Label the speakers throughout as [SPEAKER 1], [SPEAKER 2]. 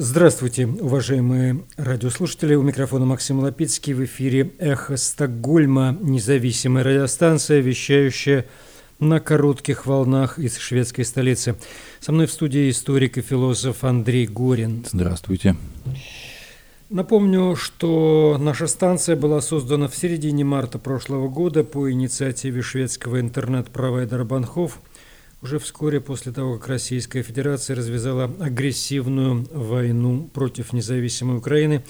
[SPEAKER 1] Здравствуйте, уважаемые радиослушатели. У микрофона Максим Лапицкий. В эфире «Эхо Стокгольма», независимая радиостанция, вещающая на коротких волнах из шведской столицы. Со мной в студии историк и философ Андрей Горин.
[SPEAKER 2] Здравствуйте.
[SPEAKER 1] Напомню, что наша станция была создана в середине марта прошлого года по инициативе шведского интернет-провайдера Банхов – уже вскоре после того, как Российская Федерация развязала агрессивную войну против независимой Украины,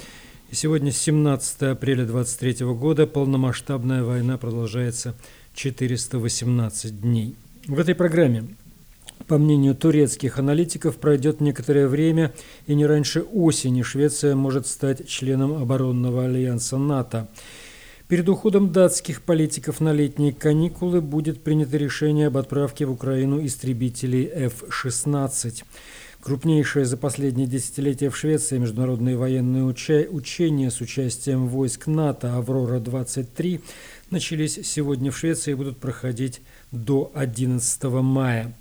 [SPEAKER 1] и сегодня 17 апреля 23 года полномасштабная война продолжается 418 дней. В этой программе, по мнению турецких аналитиков, пройдет некоторое время, и не раньше осени Швеция может стать членом оборонного альянса НАТО. Перед уходом датских политиков на летние каникулы будет принято решение об отправке в Украину истребителей F-16. Крупнейшее за последние десятилетия в Швеции международные военные уча учения с участием войск НАТО «Аврора-23» начались сегодня в Швеции и будут проходить до 11 мая.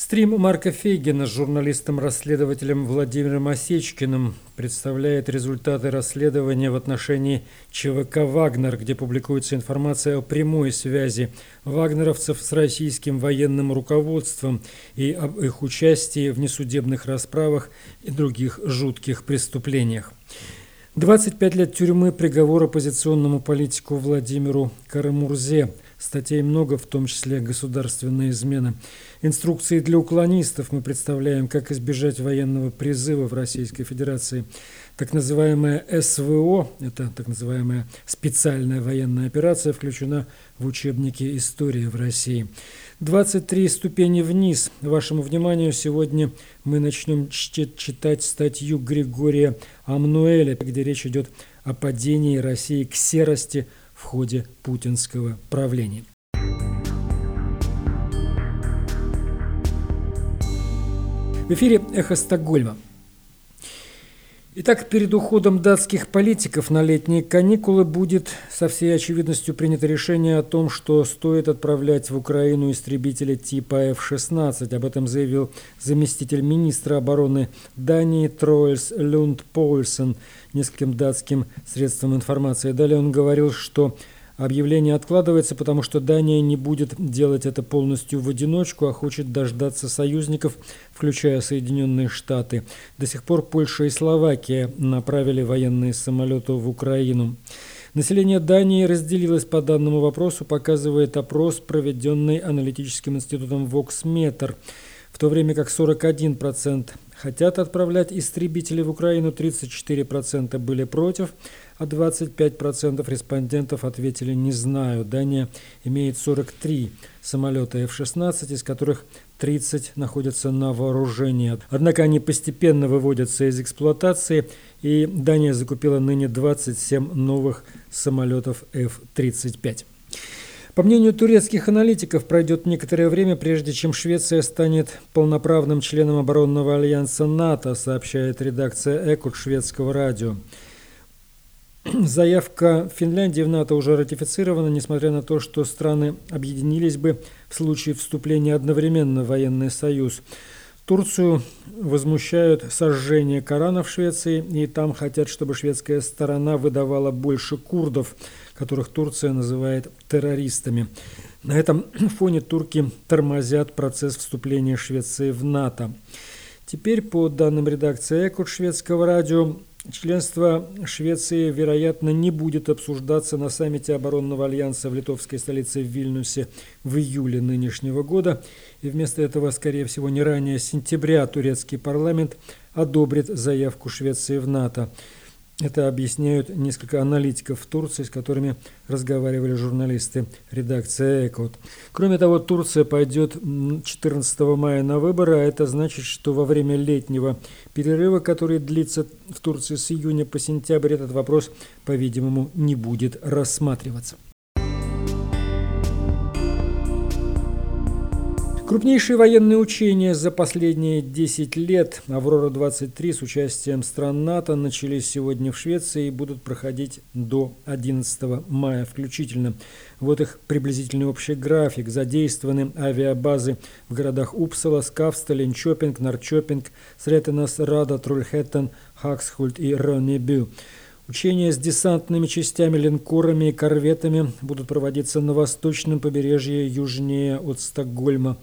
[SPEAKER 1] Стрим Марка Фейгина с журналистом-расследователем Владимиром Осечкиным представляет результаты расследования в отношении ЧВК «Вагнер», где публикуется информация о прямой связи вагнеровцев с российским военным руководством и об их участии в несудебных расправах и других жутких преступлениях. 25 лет тюрьмы приговор оппозиционному политику Владимиру Карамурзе – Статей много, в том числе государственные измены. Инструкции для уклонистов мы представляем, как избежать военного призыва в Российской Федерации. Так называемая СВО, это так называемая специальная военная операция, включена в учебники истории в России. 23 ступени вниз. Вашему вниманию сегодня мы начнем читать статью Григория Амнуэля, где речь идет о падении России к серости – в ходе путинского правления. В эфире «Эхо Стокгольма». Итак, перед уходом датских политиков на летние каникулы будет со всей очевидностью принято решение о том, что стоит отправлять в Украину истребители типа F-16. Об этом заявил заместитель министра обороны Дании Троэльс Люнд Польсен нескольким датским средствам информации. Далее он говорил, что Объявление откладывается, потому что Дания не будет делать это полностью в одиночку, а хочет дождаться союзников, включая Соединенные Штаты. До сих пор Польша и Словакия направили военные самолеты в Украину. Население Дании разделилось по данному вопросу, показывает опрос, проведенный аналитическим институтом Voxmeter. В то время как 41% хотят отправлять истребители в Украину, 34% были против, а 25% респондентов ответили «не знаю». Дания имеет 43 самолета F-16, из которых 30 находятся на вооружении. Однако они постепенно выводятся из эксплуатации, и Дания закупила ныне 27 новых самолетов F-35. По мнению турецких аналитиков, пройдет некоторое время, прежде чем Швеция станет полноправным членом оборонного альянса НАТО, сообщает редакция «Экут» шведского радио. Заявка Финляндии в НАТО уже ратифицирована, несмотря на то, что страны объединились бы в случае вступления одновременно в военный союз. Турцию возмущают сожжение Корана в Швеции, и там хотят, чтобы шведская сторона выдавала больше курдов, которых Турция называет террористами. На этом фоне турки тормозят процесс вступления Швеции в НАТО. Теперь, по данным редакции «Экут» шведского радио, Членство Швеции, вероятно, не будет обсуждаться на саммите оборонного альянса в литовской столице в Вильнюсе в июле нынешнего года. И вместо этого, скорее всего, не ранее сентября турецкий парламент одобрит заявку Швеции в НАТО. Это объясняют несколько аналитиков в Турции, с которыми разговаривали журналисты редакции «Экот». Кроме того, Турция пойдет 14 мая на выборы, а это значит, что во время летнего перерыва, который длится в Турции с июня по сентябрь, этот вопрос, по-видимому, не будет рассматриваться. Крупнейшие военные учения за последние 10 лет «Аврора-23» с участием стран НАТО начались сегодня в Швеции и будут проходить до 11 мая включительно. Вот их приблизительный общий график. Задействованы авиабазы в городах Упсала, Скавста, Ленчопинг, Нарчопинг, Сретенас, Рада, Трульхеттен, Хаксхульт и Ронебю. Учения с десантными частями, линкорами и корветами будут проводиться на восточном побережье южнее от Стокгольма.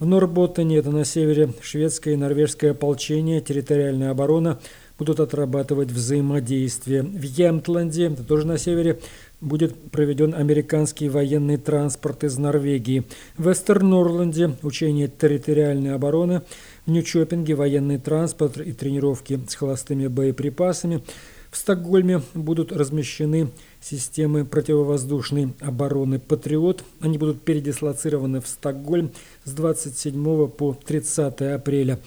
[SPEAKER 1] В Норботтене, это на севере, шведское и норвежское ополчение, территориальная оборона будут отрабатывать взаимодействие. В Ямтланде, это тоже на севере, будет проведен американский военный транспорт из Норвегии. В Вестерн-Норланде учение территориальной обороны. В Нью-Чопинге военный транспорт и тренировки с холостыми боеприпасами. В Стокгольме будут размещены системы противовоздушной обороны «Патриот». Они будут передислоцированы в Стокгольм с 27 по 30 апреля.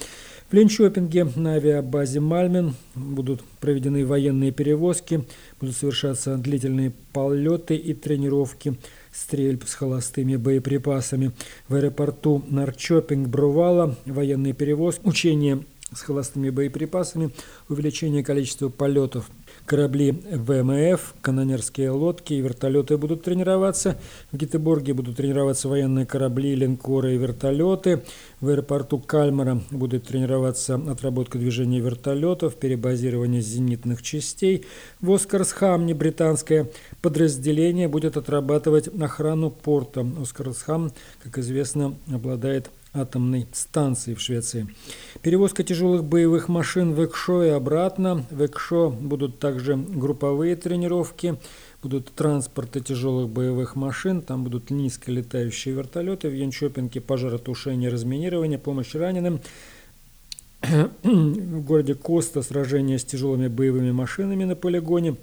[SPEAKER 1] В Ленчопинге на авиабазе «Мальмен» будут проведены военные перевозки, будут совершаться длительные полеты и тренировки стрельб с холостыми боеприпасами. В аэропорту Нарчопинг-Брувала военные перевозки, учения с холостыми боеприпасами, увеличение количества полетов. Корабли ВМФ, канонерские лодки и вертолеты будут тренироваться. В Гетеборге будут тренироваться военные корабли, линкоры и вертолеты. В аэропорту Кальмара будет тренироваться отработка движения вертолетов, перебазирование зенитных частей. В Оскарсхамне британское подразделение будет отрабатывать охрану порта. Оскарсхам, как известно, обладает атомной станции в Швеции. Перевозка тяжелых боевых машин в Экшо и обратно. В Экшо будут также групповые тренировки, будут транспорты тяжелых боевых машин, там будут низколетающие вертолеты, в Янчопинге пожаротушение, разминирование, помощь раненым. В городе Коста сражение с тяжелыми боевыми машинами на полигоне.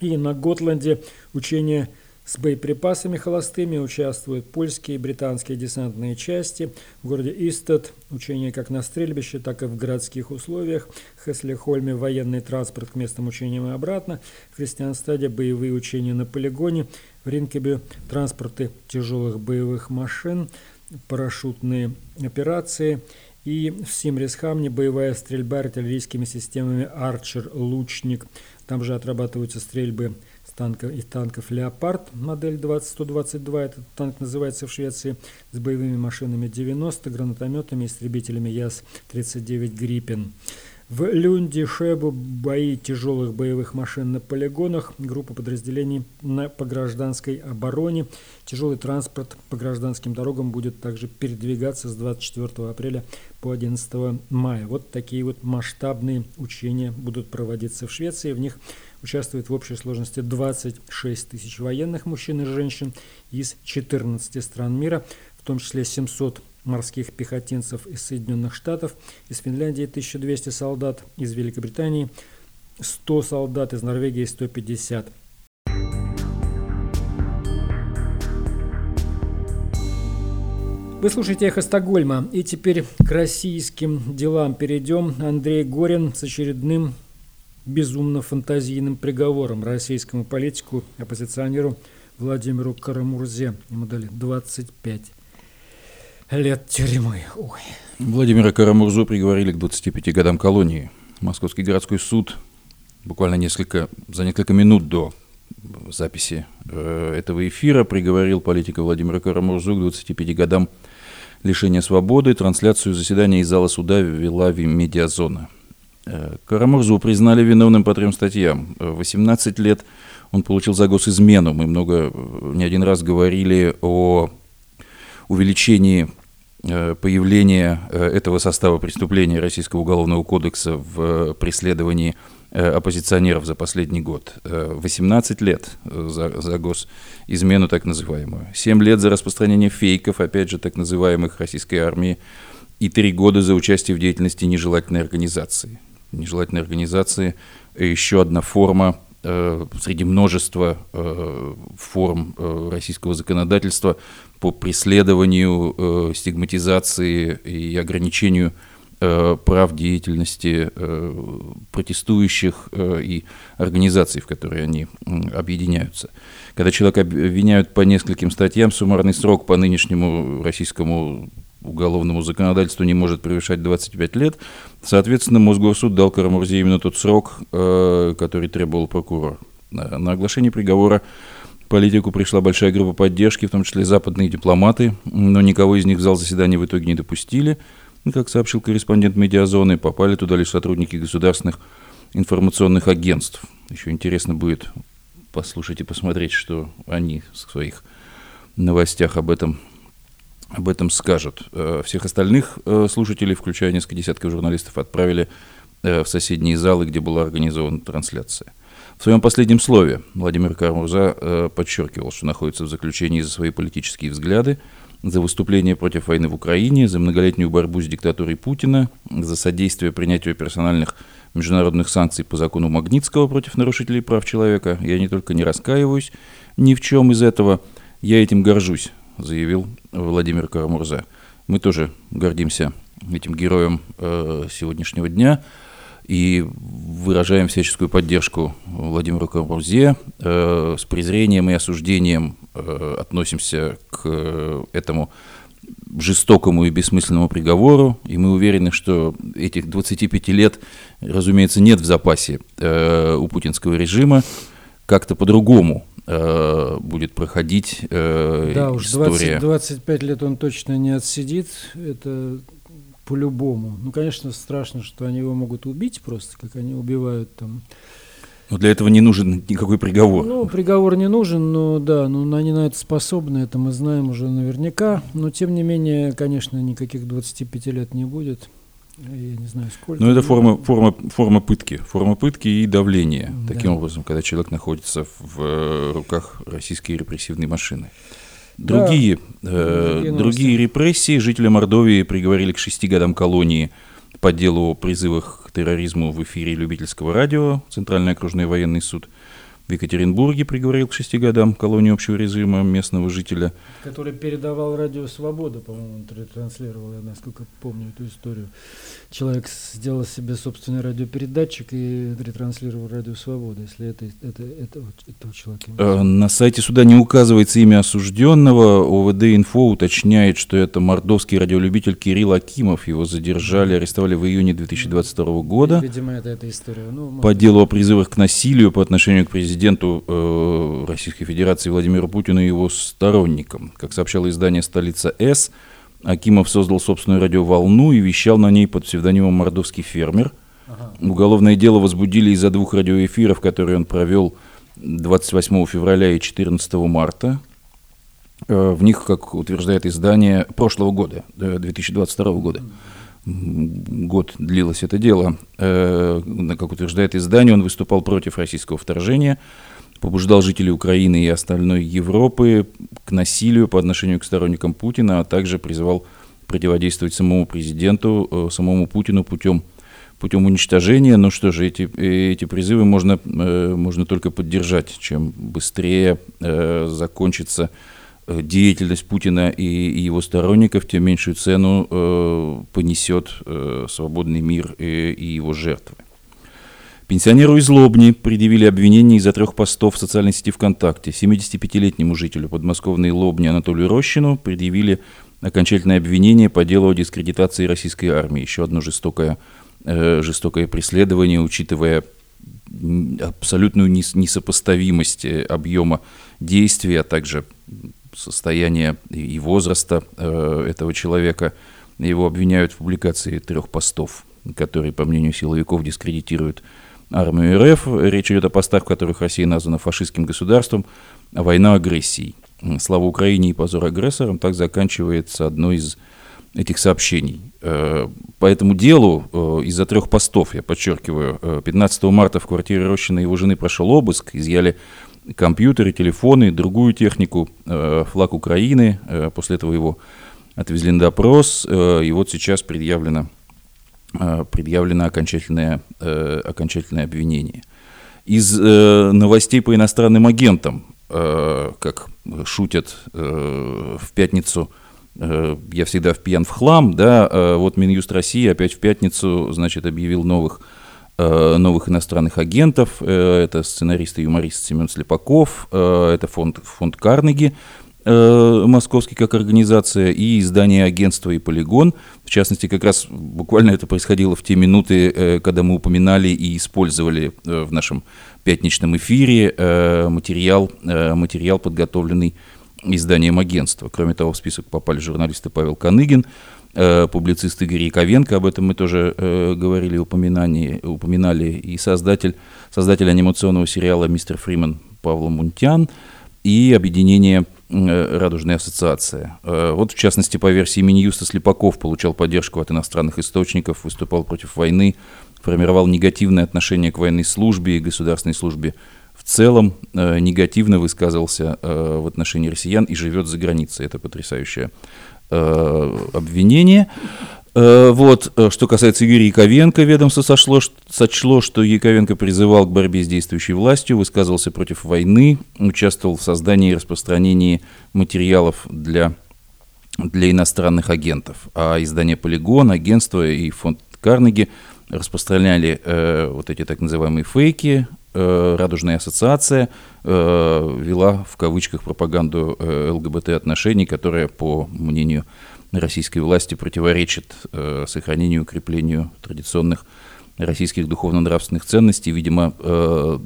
[SPEAKER 1] И на Готланде учение с боеприпасами холостыми участвуют польские и британские десантные части. В городе Истед учения как на стрельбище, так и в городских условиях. Хеслихольме военный транспорт к местным учениям и обратно. В Христианстаде боевые учения на полигоне. В Ринкебе транспорты тяжелых боевых машин, парашютные операции. И в Симрисхамне боевая стрельба артиллерийскими системами «Арчер», «Лучник». Там же отрабатываются стрельбы танка, из танков «Леопард» модель 20122, этот танк называется в Швеции, с боевыми машинами 90, гранатометами, истребителями ЯС-39 «Гриппен». В Люнде Шебу бои тяжелых боевых машин на полигонах, группа подразделений на, по гражданской обороне. Тяжелый транспорт по гражданским дорогам будет также передвигаться с 24 апреля по 11 мая. Вот такие вот масштабные учения будут проводиться в Швеции. В них участвует в общей сложности 26 тысяч военных мужчин и женщин из 14 стран мира, в том числе 700 морских пехотинцев из Соединенных Штатов, из Финляндии 1200 солдат, из Великобритании 100 солдат, из Норвегии 150. Вы слушаете «Эхо Стокгольма». И теперь к российским делам перейдем. Андрей Горин с очередным безумно фантазийным приговором российскому политику, оппозиционеру Владимиру Карамурзе. Ему дали 25 лет тюрьмы. Ой.
[SPEAKER 2] Владимира Карамурзу приговорили к 25 годам колонии. Московский городской суд буквально несколько, за несколько минут до записи э, этого эфира приговорил политика Владимира Карамурзу к 25 годам лишения свободы. Трансляцию заседания из зала суда вела медиазона. Карамурзу признали виновным по трем статьям. 18 лет он получил за госизмену. Мы много, э, не один раз говорили о увеличении э, появления э, этого состава преступления Российского уголовного кодекса в преследовании оппозиционеров за последний год. 18 лет за, за госизмену так называемую. 7 лет за распространение фейков, опять же, так называемых российской армии. И 3 года за участие в деятельности нежелательной организации. Нежелательной организации – еще одна форма Э, среди множества э, форм э, российского законодательства по преследованию, стигматизации и ограничению прав деятельности протестующих и организаций, в которые они объединяются. Когда человека обвиняют по нескольким статьям, суммарный срок по нынешнему российскому уголовному законодательству не может превышать 25 лет. Соответственно, Мосгорсуд дал Карамурзе именно тот срок, э, который требовал прокурор. На оглашение приговора политику пришла большая группа поддержки, в том числе западные дипломаты, но никого из них в зал заседания в итоге не допустили. Как сообщил корреспондент «Медиазоны», попали туда лишь сотрудники государственных информационных агентств. Еще интересно будет послушать и посмотреть, что они в своих новостях об этом, об этом скажут. Э, всех остальных э, слушателей, включая несколько десятков журналистов, отправили э, в соседние залы, где была организована трансляция. В своем последнем слове Владимир Кармурза подчеркивал, что находится в заключении за свои политические взгляды, за выступление против войны в Украине, за многолетнюю борьбу с диктатурой Путина, за содействие принятию персональных международных санкций по закону Магнитского против нарушителей прав человека. Я не только не раскаиваюсь ни в чем из этого, я этим горжусь, заявил Владимир Карамурза. Мы тоже гордимся этим героем э, сегодняшнего дня и выражаем всяческую поддержку Владимиру Карамурзе. Э, с презрением и осуждением э, относимся к этому жестокому и бессмысленному приговору, и мы уверены, что этих 25 лет, разумеется, нет в запасе у путинского режима, как-то по-другому будет проходить э,
[SPEAKER 1] да, уж история. 20, 25 лет он точно не отсидит, это по-любому. Ну, конечно, страшно, что они его могут убить просто, как они убивают там
[SPEAKER 2] но для этого не нужен никакой приговор.
[SPEAKER 1] Ну, приговор не нужен, но да, но они на это способны, это мы знаем уже наверняка. Но тем не менее, конечно, никаких 25 лет не будет. Я не знаю, сколько.
[SPEAKER 2] Но это форма, форма, форма пытки. Форма пытки и давления. Да. Таким образом, когда человек находится в э, руках российской репрессивной машины. Другие, да, э, другие репрессии жители Мордовии приговорили к шести годам колонии по делу о призывах к терроризму в эфире любительского радио, Центральный окружной военный суд – в Екатеринбурге приговорил к шести годам колонию общего режима местного жителя.
[SPEAKER 1] Который передавал радио «Свобода», по-моему, транслировал, я насколько помню эту историю. Человек сделал себе собственный радиопередатчик и ретранслировал радио «Свобода», если это, это, это, этого человека.
[SPEAKER 2] Э, на сайте суда не указывается имя осужденного. ОВД-инфо уточняет, что это мордовский радиолюбитель Кирилл Акимов. Его задержали, арестовали в июне 2022 года.
[SPEAKER 1] Видимо, это эта история.
[SPEAKER 2] Ну, по делу о призывах к насилию по отношению к президенту президенту э, Российской Федерации Владимиру Путину и его сторонникам. Как сообщало издание «Столица С», Акимов создал собственную радиоволну и вещал на ней под псевдонимом «Мордовский фермер». Ага. Уголовное дело возбудили из-за двух радиоэфиров, которые он провел 28 февраля и 14 марта. Э, в них, как утверждает издание, прошлого года, 2022 года. Год длилось это дело. Э, как утверждает издание, он выступал против российского вторжения, побуждал жителей Украины и остальной Европы к насилию по отношению к сторонникам Путина, а также призывал противодействовать самому президенту, э, самому Путину путем, путем уничтожения. Ну что же, эти, эти призывы можно, э, можно только поддержать. Чем быстрее закончится Э, деятельность Путина и, его сторонников, тем меньшую цену э, понесет э, свободный мир и, его жертвы. Пенсионеру из Лобни предъявили обвинение из-за трех постов в социальной сети ВКонтакте. 75-летнему жителю подмосковной Лобни Анатолию Рощину предъявили окончательное обвинение по делу о дискредитации российской армии. Еще одно жестокое, э, жестокое преследование, учитывая абсолютную несопоставимость э, объема действий, а также состояния и возраста э, этого человека. Его обвиняют в публикации трех постов, которые, по мнению силовиков, дискредитируют армию РФ. Речь идет о постах, в которых Россия названа фашистским государством, война агрессией. Слава Украине и позор агрессорам. Так заканчивается одно из этих сообщений. Э, по этому делу э, из-за трех постов, я подчеркиваю, 15 марта в квартире Рощина его жены прошел обыск, изъяли компьютеры, телефоны, другую технику, э, флаг Украины. Э, после этого его отвезли на допрос, э, и вот сейчас предъявлено, предъявлено окончательное, окончательное обвинение. Из новостей по иностранным агентам, как шутят в пятницу, я всегда в пьян в хлам, да, вот Минюст России опять в пятницу, значит, объявил новых новых иностранных агентов. Э, это сценарист и юморист Семен Слепаков, э, это фонд, фонд Карнеги. э, московский как организация, и издание агентства и полигон. В частности, как раз буквально это происходило в те минуты, э, когда мы упоминали и использовали э, в нашем пятничном эфире э, материал, э, материал, подготовленный изданием агентства. Кроме того, в список попали журналисты Павел Коныгин, э, публицист Игорь Яковенко, об этом мы тоже э, говорили, упоминали, и создатель, создатель анимационного сериала «Мистер Фриман» Павла Мунтян, и объединение э, «Радужная ассоциация». Э, вот, в частности, по версии Минюста Слепаков получал поддержку от иностранных источников, выступал против войны, формировал негативное отношение к военной службе и государственной службе в целом, э, негативно высказывался в отношении россиян и живет за границей. Это потрясающее обвинение. Э, вот, э, что касается Игоря Яковенко, ведомство сошло, сочло, что Яковенко призывал к борьбе с действующей властью, высказывался против войны, участвовал в создании и распространении материалов для, для иностранных агентов. А издание «Полигон», агентство и фонд Карнеги распространяли э, вот эти так называемые фейки, э, Радужная ассоциация э, вела в кавычках пропаганду э, ЛГБТ-отношений, которая, по мнению российской власти противоречит сохранению и укреплению традиционных российских духовно-нравственных ценностей, видимо,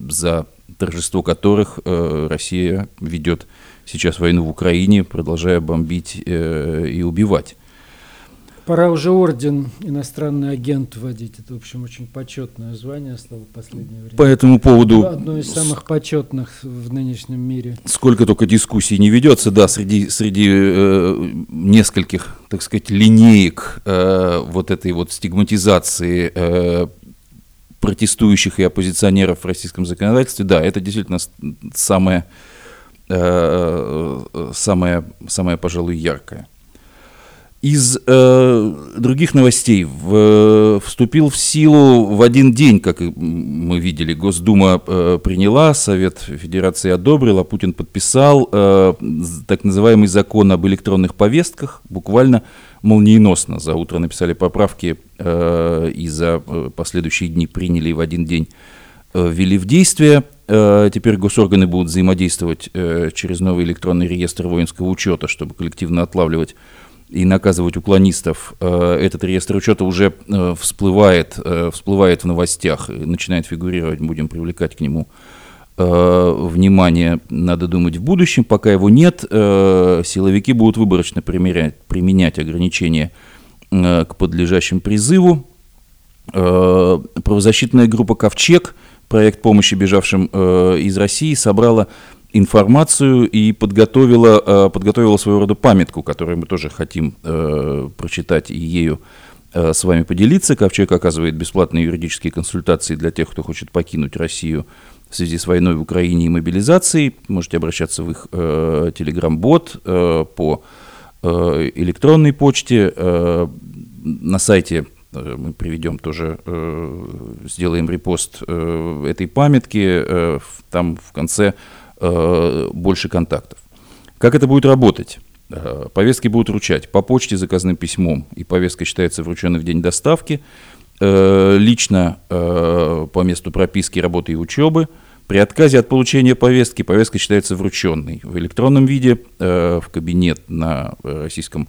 [SPEAKER 2] за торжество которых Россия ведет сейчас войну в Украине, продолжая бомбить и убивать.
[SPEAKER 1] Пора уже орден иностранный агент вводить. Это, в общем, очень почетное звание стало в последнее время.
[SPEAKER 2] По этому поводу...
[SPEAKER 1] Одно из самых почетных в нынешнем мире.
[SPEAKER 2] Сколько только дискуссий не ведется, да, среди, среди э, нескольких, так сказать, линеек э, вот этой вот стигматизации э, протестующих и оппозиционеров в российском законодательстве, да, это действительно самое, э, э самое, самое, пожалуй, яркое. Из э, других новостей в, вступил в силу в один день, как мы видели, Госдума э, приняла, Совет Федерации одобрил, а Путин подписал э, так называемый закон об электронных повестках, буквально молниеносно. За утро написали поправки э, и за э, последующие дни приняли и в один день э, ввели в действие. Э, теперь госорганы будут взаимодействовать э, через новый электронный реестр воинского учета, чтобы коллективно отлавливать и наказывать уклонистов, э, этот реестр учета уже э, всплывает, э, всплывает в новостях, начинает фигурировать, будем привлекать к нему внимание, надо думать, в будущем. Пока его нет, силовики будут выборочно применять, применять ограничения к подлежащим призыву. Правозащитная группа «Ковчег», проект помощи бежавшим из России, собрала информацию и подготовила, э, подготовила своего рода памятку, которую мы тоже хотим э, прочитать и ею э, с вами поделиться. Ковчег оказывает бесплатные юридические консультации для тех, кто хочет покинуть Россию в связи с войной в Украине и мобилизацией. Можете обращаться в их телеграм-бот по электронной почте. На сайте мы приведем тоже, сделаем репост этой памятки. Там в конце больше контактов. Как это будет работать? Э, повестки будут вручать по почте заказным письмом, и повестка считается врученной в день доставки, э, лично по месту прописки, работы и учебы. При отказе от получения повестки повестка считается врученной в электронном виде в кабинет на российском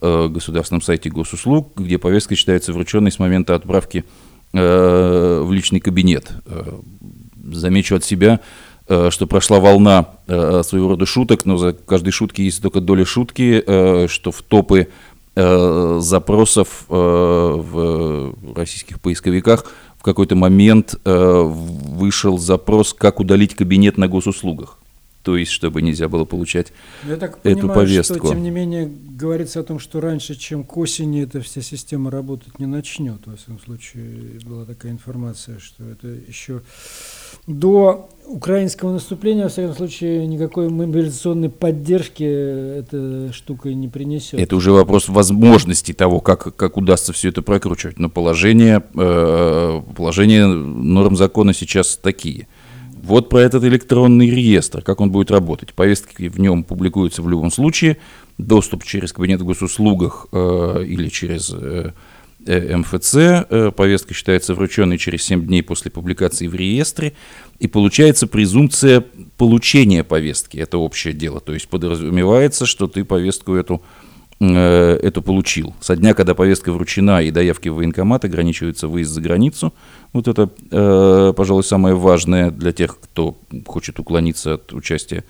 [SPEAKER 2] государственном сайте госуслуг, где повестка считается врученной с момента отправки в личный кабинет. Замечу от себя, Э, что прошла волна э, своего рода шуток, но за каждой шутки есть только доля шутки, э, что в топы запросов в российских поисковиках в какой-то момент вышел запрос, как удалить кабинет на госуслугах то есть чтобы нельзя было получать
[SPEAKER 1] Я так
[SPEAKER 2] эту
[SPEAKER 1] понимаю,
[SPEAKER 2] повестку.
[SPEAKER 1] Что, тем не менее, говорится о том, что раньше, чем к осени, эта вся система работать не начнет. Во всяком случае, была такая информация, что это еще до украинского наступления, во всяком случае, никакой мобилизационной поддержки эта штука не принесет.
[SPEAKER 2] Это уже вопрос возможности того, как, как удастся все это прокручивать. Но положение, э, положение норм закона сейчас такие – вот про этот электронный реестр, как он будет работать. Повестки в нем публикуются в любом случае. Доступ через кабинет в госуслугах э, или через э, МФЦ. Повестка считается врученной через 7 дней после публикации в реестре. И получается презумпция получения повестки. Это общее дело. То есть подразумевается, что ты повестку эту эту получил. Со дня, когда повестка вручена и до явки в военкомат ограничивается выезд за границу. Вот это, пожалуй, самое важное для тех, кто хочет уклониться от участия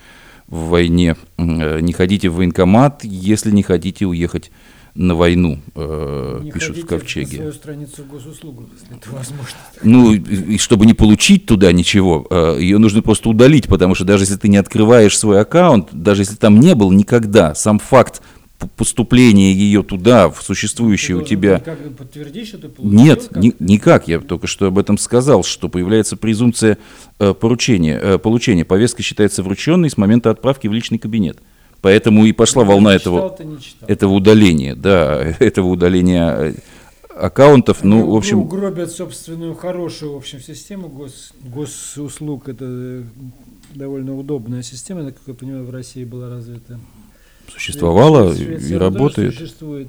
[SPEAKER 2] в войне. Не ходите в военкомат, если не хотите уехать на войну, э, не пишут в Ковчеге.
[SPEAKER 1] Свою страницу госуслугу, если это возможно.
[SPEAKER 2] Ну, и чтобы не получить туда ничего, э, ее нужно просто удалить, потому что даже если ты не открываешь свой аккаунт, даже если там не был никогда, сам факт поступление ее туда, в существующее у тебя...
[SPEAKER 1] Как подтвердить, что ты получил?
[SPEAKER 2] Нет, как? Ни, никак. Я только что об этом сказал, что появляется презумпция э, поручения, э, получения. Повестка считается врученной с момента отправки в личный кабинет. Поэтому и пошла
[SPEAKER 1] я
[SPEAKER 2] волна этого, этого удаления, да, этого удаления э, аккаунтов. Ну, в общем...
[SPEAKER 1] Угробят собственную хорошую, в общем, систему гос, госуслуг. Это э, довольно удобная система, как я понимаю, в России была развита
[SPEAKER 2] существовала
[SPEAKER 1] и
[SPEAKER 2] работает.
[SPEAKER 1] Существует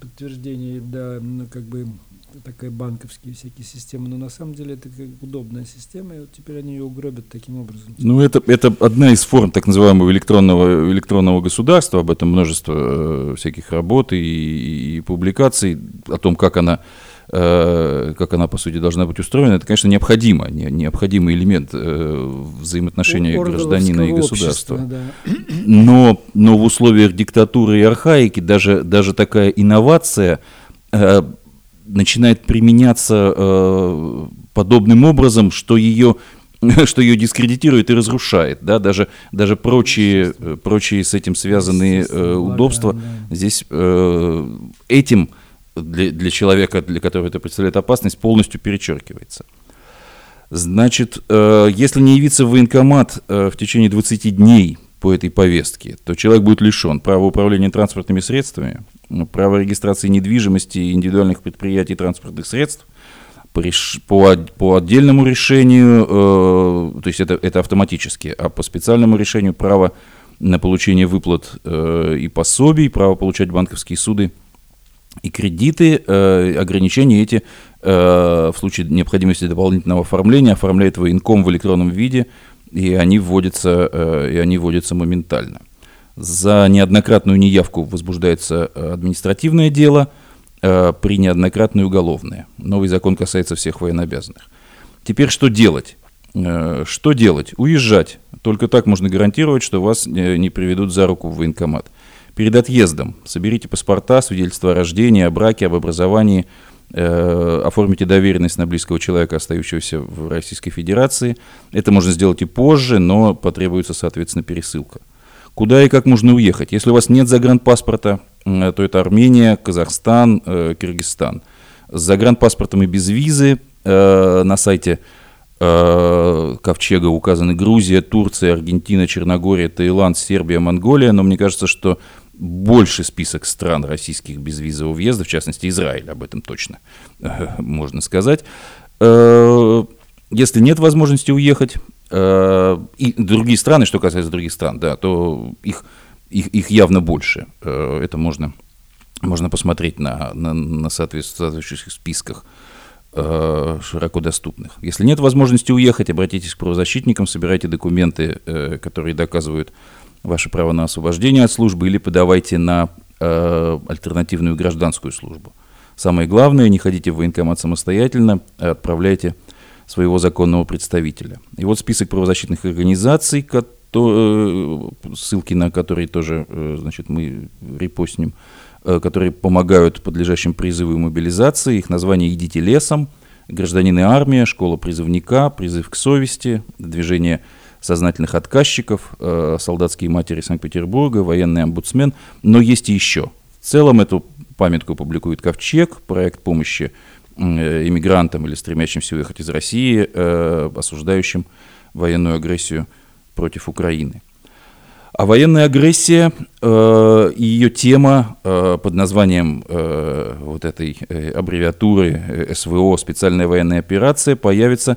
[SPEAKER 1] подтверждение, да, ну, как бы такая банковские всякие системы, но на самом деле это как удобная система, и вот теперь они ее угробят таким образом.
[SPEAKER 2] Ну, это, это одна из форм так называемого электронного, электронного государства, об этом множество э, всяких работ и, и публикаций о том, как она Э, как она, по сути, должна быть устроена, это, конечно, необходимо, не, необходимый элемент э, взаимоотношения гражданина и государства.
[SPEAKER 1] Общества, да.
[SPEAKER 2] Но, но в условиях диктатуры и архаики даже, даже такая инновация э, начинает применяться э, подобным образом, что ее что ее дискредитирует и разрушает, да, даже, даже прочие, прочие с этим связанные э, удобства здесь э, этим для, для человека, для которого это представляет опасность, полностью перечеркивается. Значит, э, если не явиться в военкомат э, в течение 20 дней по этой повестке, то человек будет лишен права управления транспортными средствами, права регистрации недвижимости индивидуальных предприятий транспортных средств, по, по, по отдельному решению, э, то есть это, это автоматически, а по специальному решению право на получение выплат э, и пособий, право получать банковские суды и кредиты, э, ограничения эти э, в случае необходимости дополнительного оформления оформляет военком в электронном виде, и они вводятся, э, и они вводятся моментально. За неоднократную неявку возбуждается административное дело, при неоднократное уголовное. Новый закон касается всех военнообязанных. Теперь что делать? Что делать? Уезжать. Только так можно гарантировать, что вас не приведут за руку в военкомат. Перед отъездом соберите паспорта, свидетельство о рождении, о браке, об образовании, э, оформите доверенность на близкого человека, остающегося в Российской Федерации. Это можно сделать и позже, но потребуется, соответственно, пересылка. Куда и как можно уехать? Если у вас нет загранпаспорта, э, то это Армения, Казахстан, э, Киргизстан. С загранпаспортом и без визы э, на сайте Ковчега указаны Грузия, Турция, Аргентина, Черногория, Таиланд, Сербия, Монголия, но мне кажется, что больше список стран российских безвизового въезда, в частности Израиль, об этом точно можно сказать. Если нет возможности уехать, и другие страны, что касается других стран, да, то их, их, их явно больше. Это можно, можно посмотреть на, на, на соответствующих списках широко доступных. Если нет возможности уехать, обратитесь к правозащитникам, собирайте документы, которые доказывают ваше право на освобождение от службы или подавайте на э, альтернативную гражданскую службу. Самое главное, не ходите в военкомат самостоятельно, а отправляйте своего законного представителя. И вот список правозащитных организаций, э, ссылки на которые тоже э, значит, мы репостнем, э, которые помогают подлежащим призыву и мобилизации. Их название «Идите лесом», «Гражданин и армия», «Школа призывника», «Призыв к совести», «Движение сознательных отказчиков, солдатские матери Санкт-Петербурга, военный омбудсмен, но есть и еще. В целом эту памятку публикует Ковчег, проект помощи иммигрантам или стремящимся уехать из России, э, осуждающим военную агрессию против Украины. А военная агрессия э, и ее тема э, под названием э, вот этой э, аббревиатуры э, СВО «Специальная военная операция» появится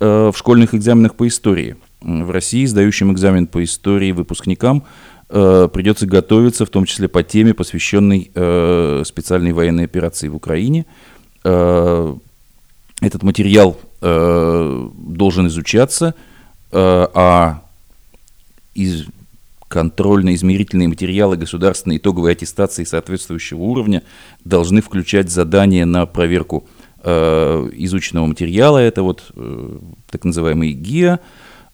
[SPEAKER 2] э, в школьных экзаменах по истории – в России сдающим экзамен по истории выпускникам э, придется готовиться, в том числе по теме, посвященной э, специальной военной операции в Украине. Э, этот материал э, должен изучаться, э, а из контрольно-измерительные материалы государственной итоговой аттестации соответствующего уровня должны включать задания на проверку изученного материала. Это вот так называемый ГИА.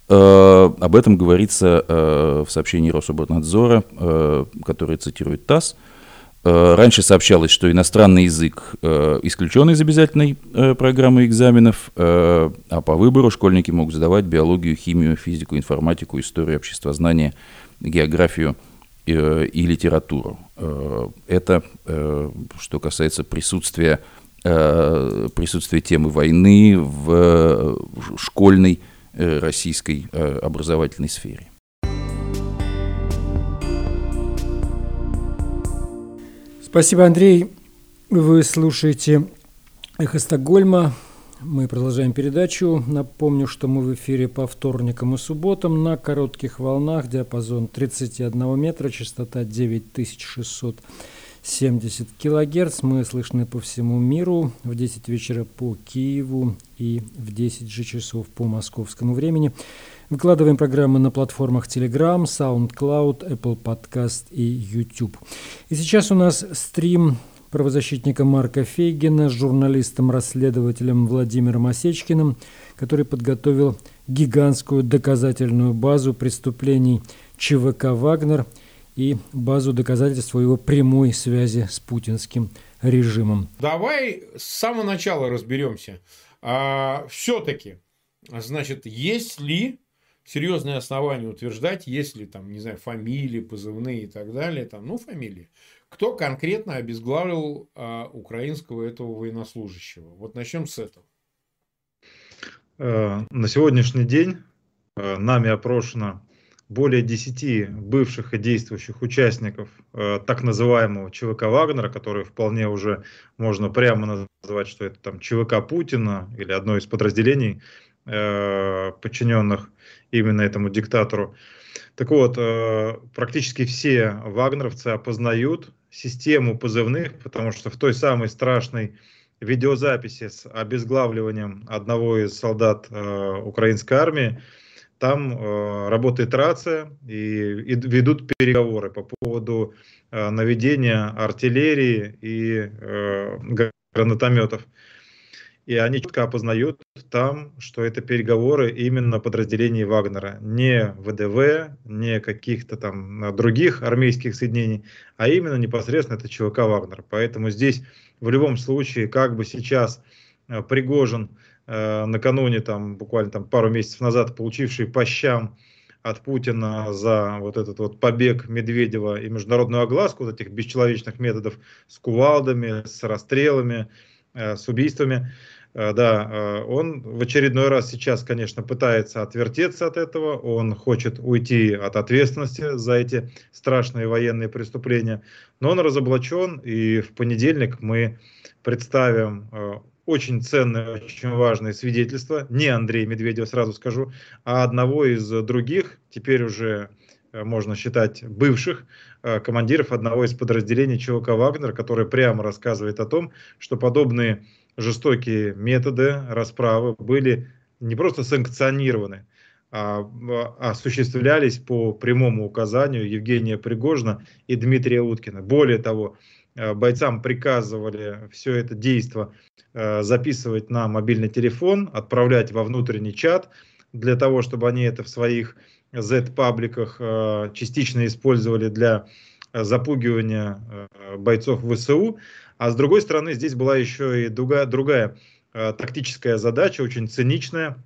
[SPEAKER 2] Об этом говорится в сообщении Рособорнадзора, которое цитирует ТАСС. Раньше сообщалось, что иностранный язык э, исключен из обязательной э, программы экзаменов, а по выбору школьники могут сдавать биологию, химию, физику, информатику, историю, обществознание, географию и литературу. Это что касается присутствия, присутствия темы войны в школьной российской образовательной сфере.
[SPEAKER 1] Спасибо, Андрей. Вы слушаете «Эхо Стокгольма». Мы продолжаем передачу. Напомню, что мы в эфире по вторникам и субботам на коротких волнах, диапазон 31 метра, частота 9670 килогерц. Мы слышны по всему миру в 10 вечера по Киеву и в 10 же часов по московскому времени. Выкладываем программы на платформах Telegram, SoundCloud, Apple Podcast и YouTube. И сейчас у нас стрим правозащитника Марка Фейгина с журналистом-расследователем Владимиром Осечкиным, который подготовил гигантскую доказательную базу преступлений ЧВК «Вагнер» и базу доказательств его прямой связи с путинским режимом.
[SPEAKER 3] Давай с самого начала разберемся. А, все-таки, значит, есть ли серьезные основания утверждать, если там, не знаю, фамилии, позывные и так далее, там, ну, фамилии, кто конкретно обезглавил а, украинского этого военнослужащего. Вот начнем с этого.
[SPEAKER 4] Э, на сегодняшний день э, нами опрошено более 10 бывших и действующих участников э, так называемого ЧВК Вагнера, который вполне уже можно прямо назвать, что это там ЧВК Путина или одно из подразделений э, подчиненных именно этому диктатору. Так вот, э, практически все вагнеровцы опознают систему позывных, потому что в той самой страшной видеозаписи с обезглавливанием одного из солдат э, украинской армии, там э, работает рация и, и ведут переговоры по поводу наведения артиллерии и гранатометов и они четко опознают там, что это переговоры именно подразделений Вагнера, не ВДВ, не каких-то там других армейских соединений, а именно непосредственно это ЧВК Вагнер. Поэтому здесь в любом случае, как бы сейчас э, Пригожин э, накануне, там, буквально там, пару месяцев назад, получивший по щам от Путина за вот этот вот побег Медведева и международную огласку вот этих бесчеловечных методов с кувалдами, с расстрелами, э, с убийствами, Э, да, э, он в очередной раз сейчас, конечно, пытается отвертеться от этого, он хочет уйти от ответственности за эти страшные военные преступления, но он разоблачен, и в понедельник мы представим э, очень ценное, очень важное свидетельство, не Андрея Медведева, сразу скажу, а одного из других, теперь уже можно считать бывших командиров одного из подразделений ЧВК «Вагнер», который прямо рассказывает о том, что подобные жестокие методы расправы были не просто санкционированы, а, осуществлялись по прямому указанию Евгения Пригожина и Дмитрия Уткина. Более того, э, бойцам приказывали все это действо э, записывать на мобильный телефон, отправлять во внутренний чат, для того, чтобы они это в своих Z-пабликах э, частично использовали для запугивания бойцов ВСУ. А с другой стороны, здесь была еще и другая, другая э, тактическая задача, очень циничная,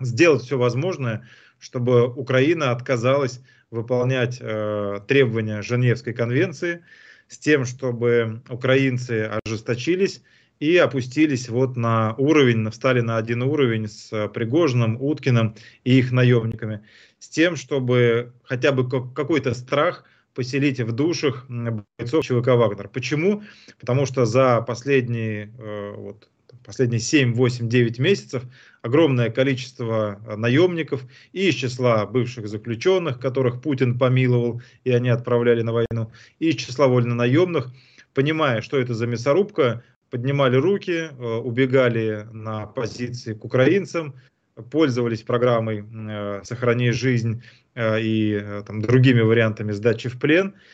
[SPEAKER 4] сделать все возможное, чтобы Украина отказалась выполнять э, требования Женевской конвенции с тем, чтобы украинцы ожесточились и опустились вот на уровень, встали на один уровень с Пригожиным, Уткиным и их наемниками, с тем, чтобы хотя бы какой-то страх – поселить в душах бойцов ЧВК «Вагнер». Почему? Потому что за последние э, вот, последние 7, 8, 9 месяцев огромное количество наемников и из числа бывших заключенных, которых Путин помиловал, и они отправляли на войну, и из числа вольнонаемных, понимая, что это за мясорубка, поднимали руки, убегали на позиции к украинцам, пользовались программой «Сохрани жизнь» и там, другими вариантами сдачи в плен –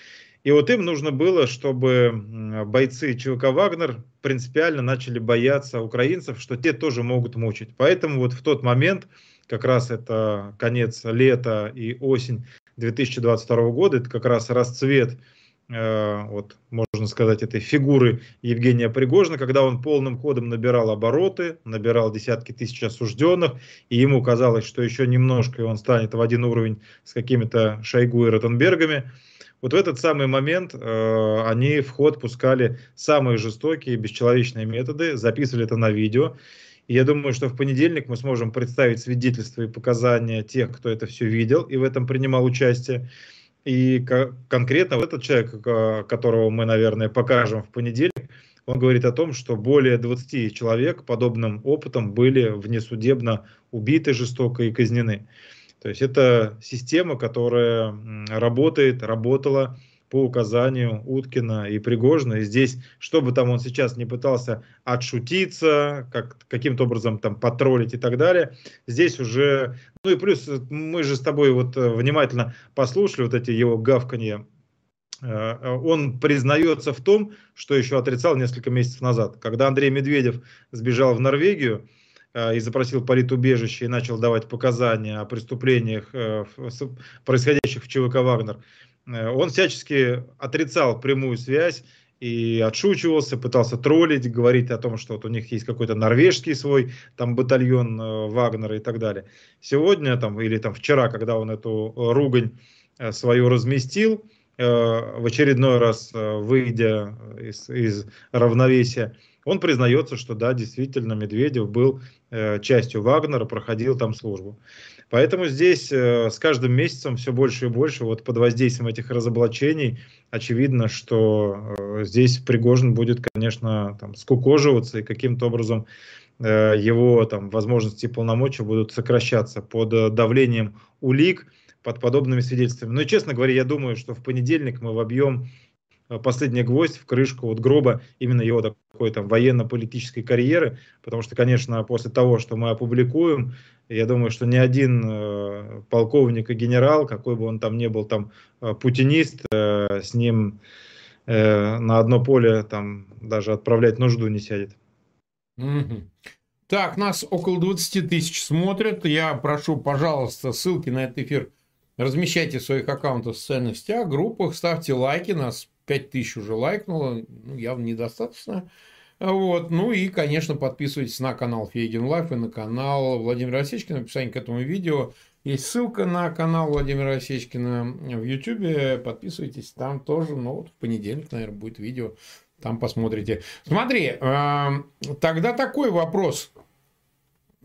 [SPEAKER 4] и вот им нужно было, чтобы бойцы ЧВК «Вагнер» принципиально начали бояться украинцев, что те тоже могут мучить. Поэтому вот в тот момент, как раз это конец лета и осень 2022 года, это как раз расцвет э, вот, можно сказать, этой фигуры Евгения Пригожина, когда он полным ходом набирал обороты, набирал десятки тысяч осужденных, и ему казалось, что еще немножко, и он станет в один уровень с какими-то Шойгу и Ротенбергами. Вот в этот самый момент э, они в ход пускали самые жестокие, бесчеловечные методы, записывали это на видео. И я думаю, что в понедельник мы сможем представить свидетельства и показания тех, кто это все видел и в этом принимал участие. И конкретно вот этот человек, которого мы, наверное, покажем в понедельник, он говорит о том, что более 20 человек подобным опытом были внесудебно убиты жестоко и казнены. То есть это система, которая работает, работала по указанию Уткина и Пригожина. И здесь, что бы там он сейчас не пытался отшутиться, как, каким-то образом там потроллить и так далее, здесь уже... Ну и плюс мы же с тобой вот э, внимательно послушали вот эти его гавканье э, он признается в том, что еще отрицал несколько месяцев назад. Когда Андрей Медведев сбежал в Норвегию, Э, и запросил политубежище и начал давать показания о преступлениях, э, происходящих в ЧВК «Вагнер», э, он всячески отрицал прямую связь и отшучивался, пытался троллить, говорить о том, что вот у них есть какой-то норвежский свой там батальон Вагнера и так далее. Сегодня там или там вчера, когда он эту ругань свою разместил, в очередной раз выйдя из, из равновесия, он признается, что да, действительно, Медведев был э, частью Вагнера, проходил там службу. Поэтому здесь э, с каждым месяцем все больше и больше, вот под воздействием этих разоблачений, очевидно, что э, здесь Пригожин будет, конечно, там, скукоживаться и каким-то образом э, его там, возможности и полномочия будут сокращаться под э, давлением улик, под подобными свидетельствами. Но, честно говоря, я думаю, что в понедельник мы вобьем Э, последний гвоздь в крышку вот гроба именно его такой там военно-политической карьеры, потому что, конечно, после того, что мы опубликуем, я думаю, что ни один э, полковник и генерал, какой бы он там ни был там э, путинист, э, с ним э, на одно поле там даже отправлять нужду не сядет.
[SPEAKER 3] Так, нас около 20 тысяч смотрят. Я прошу, пожалуйста, ссылки на этот эфир размещайте в своих аккаунтах в социальных сетях, группах, ставьте лайки, нас 5000 уже лайкнуло, ну, явно недостаточно. Вот. Ну и, конечно, подписывайтесь на канал Фейгин Live и на канал Владимира Осечкина. В описании к этому видео есть ссылка на канал Владимира Осечкина в YouTube. Подписывайтесь, там тоже, ну вот в понедельник, наверное, будет видео. Там посмотрите. Смотри, э, тогда такой вопрос.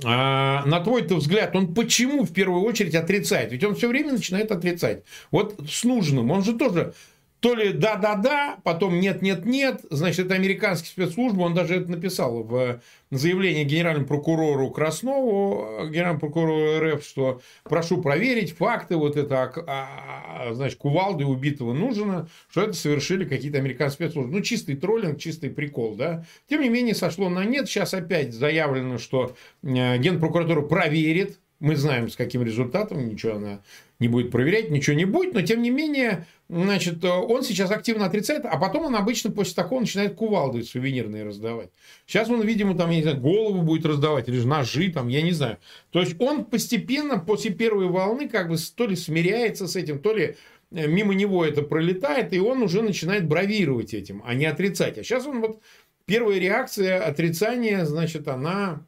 [SPEAKER 3] А, на твой-то взгляд, он почему в первую очередь отрицает? Ведь он все время начинает отрицать. Вот с нужным. Он же тоже то ли да-да-да, потом нет-нет-нет, значит, это американские спецслужбы, он даже это написал в заявлении генеральному прокурору Краснову, генеральному прокурору РФ, что прошу проверить факты вот это, а, а, значит, кувалды убитого нужно, что это совершили какие-то американские спецслужбы. Ну, чистый троллинг, чистый прикол, да. Тем не менее, сошло на нет. Сейчас опять заявлено, что э, генпрокуратура проверит, мы знаем, с каким результатом, ничего она не будет проверять, ничего не будет, но тем не менее, значит, он сейчас активно отрицает, а потом он обычно после такого начинает кувалды сувенирные раздавать. Сейчас он, видимо, там, я не знаю, голову будет раздавать, или же ножи, там, я не знаю. То есть он постепенно после первой волны как бы то ли смиряется с этим, то ли э, мимо него это пролетает, и он уже начинает бравировать этим, а не отрицать. А сейчас он вот Первая реакция отрицания, значит, она,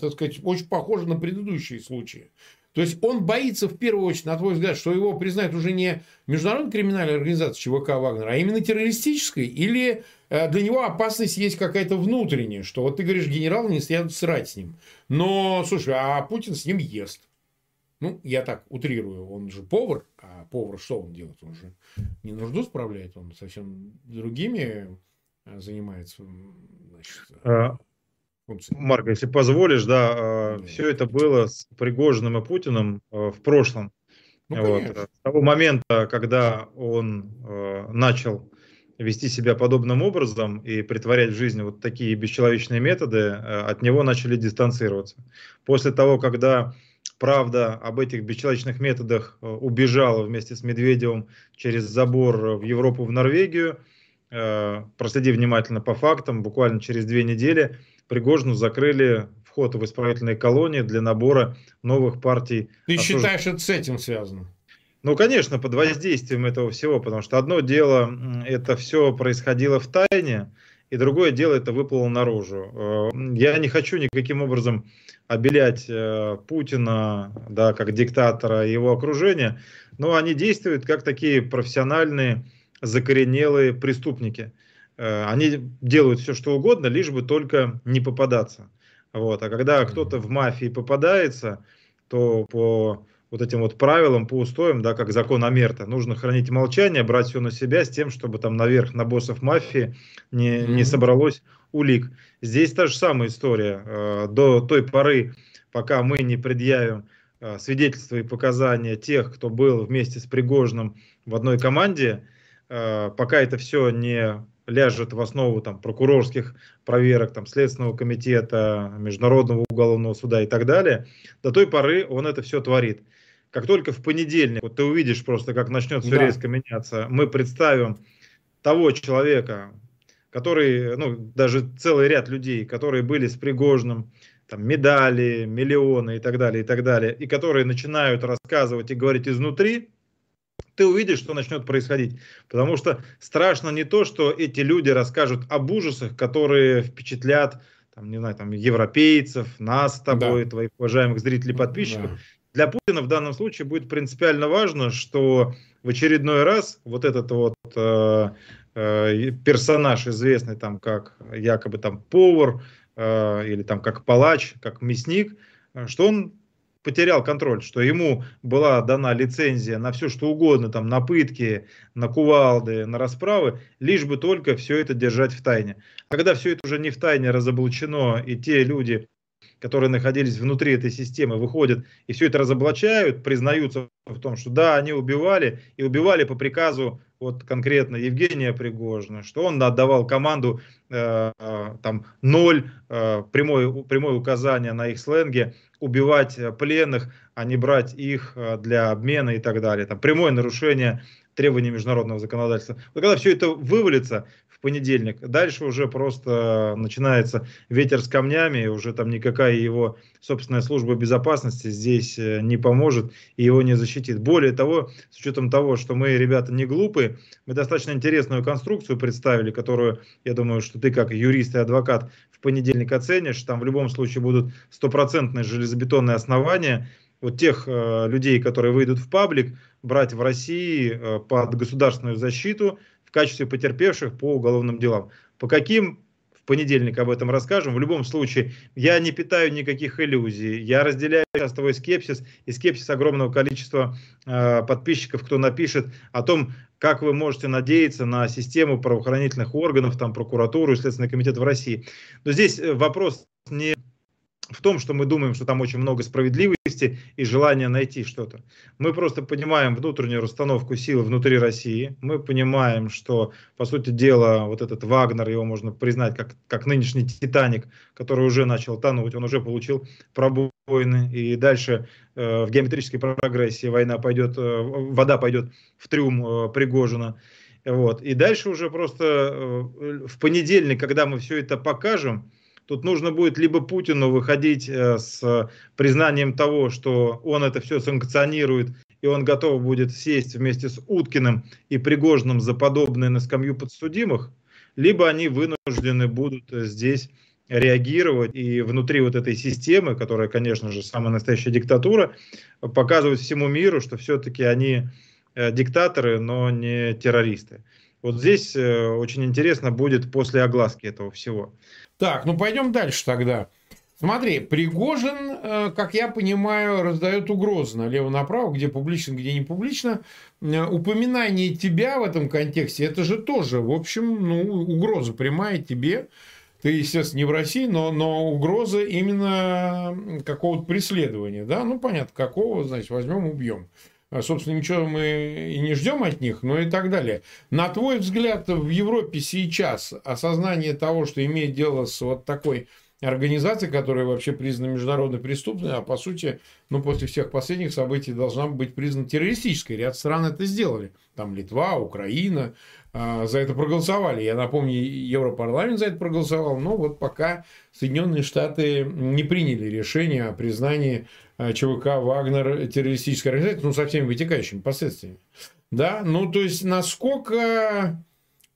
[SPEAKER 3] так сказать, очень похожа на предыдущие случаи. То есть он боится в первую очередь, на твой взгляд, что его признают уже не международной криминальной организацией ЧВК Вагнера, а именно террористической? Или э, для него опасность есть какая-то внутренняя, что вот ты говоришь, генерал, не следует срать с ним. Но, слушай, а Путин с ним ест. Ну, я так утрирую, он же повар, а повар что он делает? Он же не нужду справляет, он совсем другими занимается.
[SPEAKER 4] Значит... А, функции. Марк, если позволишь, да, да. все это было с Пригожиным и Путиным в прошлом. Ну, вот. С того момента, когда он начал вести себя подобным образом и притворять в жизнь вот такие бесчеловечные методы, э, от него начали дистанцироваться. После того, когда правда об этих бесчеловечных методах э, убежала вместе с Медведевым через забор в Европу, в Норвегию, э, проследив внимательно по фактам, буквально через две недели Пригожину закрыли вход в исправительные колонии для набора новых партий.
[SPEAKER 3] Ты считаешь, это с этим связано?
[SPEAKER 4] Ну, конечно, под воздействием этого всего, потому что одно дело, это все происходило в тайне, и другое дело, это выплыло наружу. Э, я не хочу никаким образом обелять э, Путина, да, как диктатора и его окружения, но они действуют как такие профессиональные, закоренелые преступники. Э, они делают все, что угодно, лишь бы только не попадаться. Вот. А когда кто-то в мафии попадается, то по вот этим вот правилам, по устоям, да, как закон Амерта. Нужно хранить молчание, брать все на себя с тем, чтобы там наверх на боссов мафии не, mm-hmm. не собралось улик. Здесь та же самая история. Э, до той поры, пока мы не предъявим э, свидетельства и показания тех, кто был вместе с Пригожным в одной команде, пока это все не ляжет в основу там, прокурорских проверок, там, Следственного комитета, Международного уголовного суда и так далее, до той поры он это все творит. Как только в понедельник, вот ты увидишь просто, как начнет все да. резко меняться, мы представим того человека, который, ну, даже целый ряд людей, которые были с Пригожным, там, медали, миллионы и так далее, и так далее, и которые начинают рассказывать и говорить изнутри, ты увидишь, что начнет происходить. Потому что страшно не то, что эти люди расскажут об ужасах, которые впечатлят, там, не знаю, там, европейцев, нас с тобой, да. твоих уважаемых зрителей, подписчиков. Да. Для Путина в данном случае будет принципиально важно, что в очередной раз вот этот вот э, э, персонаж, известный там как якобы там повар э, или там как палач, как мясник, э, что он потерял контроль, что ему была дана лицензия на все что угодно, там, на пытки, на кувалды, на расправы, лишь бы только все это держать в тайне. Когда все это уже не в тайне разоблачено, и те люди, которые находились внутри этой системы, выходят и все это разоблачают, признаются в том, что да, они убивали, и убивали по приказу вот конкретно Евгения Пригожина, что он отдавал команду э, там ноль, э, прямое, прямое указание на их сленге, убивать пленных, а не брать их э, для обмена и так далее. Там прямое нарушение требований международного законодательства. Вот когда все это вывалится, в понедельник. Дальше уже просто начинается ветер с камнями, и уже там никакая его собственная служба безопасности здесь э, не поможет и его не защитит. Более того, с учетом того, что мы, ребята, не глупые, мы достаточно интересную конструкцию представили, которую, я думаю, что ты как юрист и адвокат в понедельник оценишь. Там в любом случае будут стопроцентные железобетонные основания, вот тех э, людей, которые выйдут в паблик, брать в России э, под государственную защиту, качестве потерпевших по уголовным делам. По каким в понедельник об этом расскажем. В любом случае, я не питаю никаких иллюзий. Я разделяю сейчас твой скепсис и скепсис огромного количества э, подписчиков, кто напишет о том, как вы можете надеяться на систему правоохранительных органов, там, прокуратуру и Следственный комитет в России. Но здесь э, вопрос не в том, что мы думаем, что там очень много справедливости и желания найти что-то. Мы просто понимаем внутреннюю расстановку сил внутри России. Мы понимаем, что, по сути дела, вот этот Вагнер, его можно признать как, как нынешний Титаник, который уже начал тонуть, он уже получил пробоины, и дальше э, в геометрической прогрессии война пойдет, э, вода пойдет в трюм э, Пригожина. Вот. И дальше уже просто э, в понедельник, когда мы все это покажем, Тут нужно будет либо Путину выходить э, с признанием того, что он это все санкционирует, и он готов будет сесть вместе с Уткиным и Пригожным за подобное на скамью подсудимых, либо они вынуждены будут здесь реагировать и внутри вот этой системы, которая, конечно же, самая настоящая диктатура, показывать всему миру, что все-таки они э, диктаторы, но не террористы. Вот здесь э, очень интересно будет после огласки этого всего.
[SPEAKER 3] Так, ну пойдем дальше тогда. Смотри, Пригожин, э, как я понимаю, раздает угрозы налево-направо, где публично, где не публично. Э, упоминание тебя в этом контексте, это же тоже, в общем, ну, угроза прямая тебе. ты, естественно, не в России, но, но угроза именно какого-то преследования, да, ну, понятно, какого, значит, возьмем, убьем. А, собственно, ничего мы и не ждем от них, но и так далее. На твой взгляд, в Европе сейчас осознание того, что имеет дело с вот такой организацией, которая вообще признана международной преступной, а по сути, ну, после всех последних событий должна быть признана террористической. Ряд стран это сделали. Там Литва, Украина э, за это проголосовали. Я напомню, Европарламент за это проголосовал, но вот пока Соединенные Штаты не приняли решение о признании ЧВК «Вагнер» террористической организацией, ну, со всеми вытекающими последствиями. Да, ну, то есть, насколько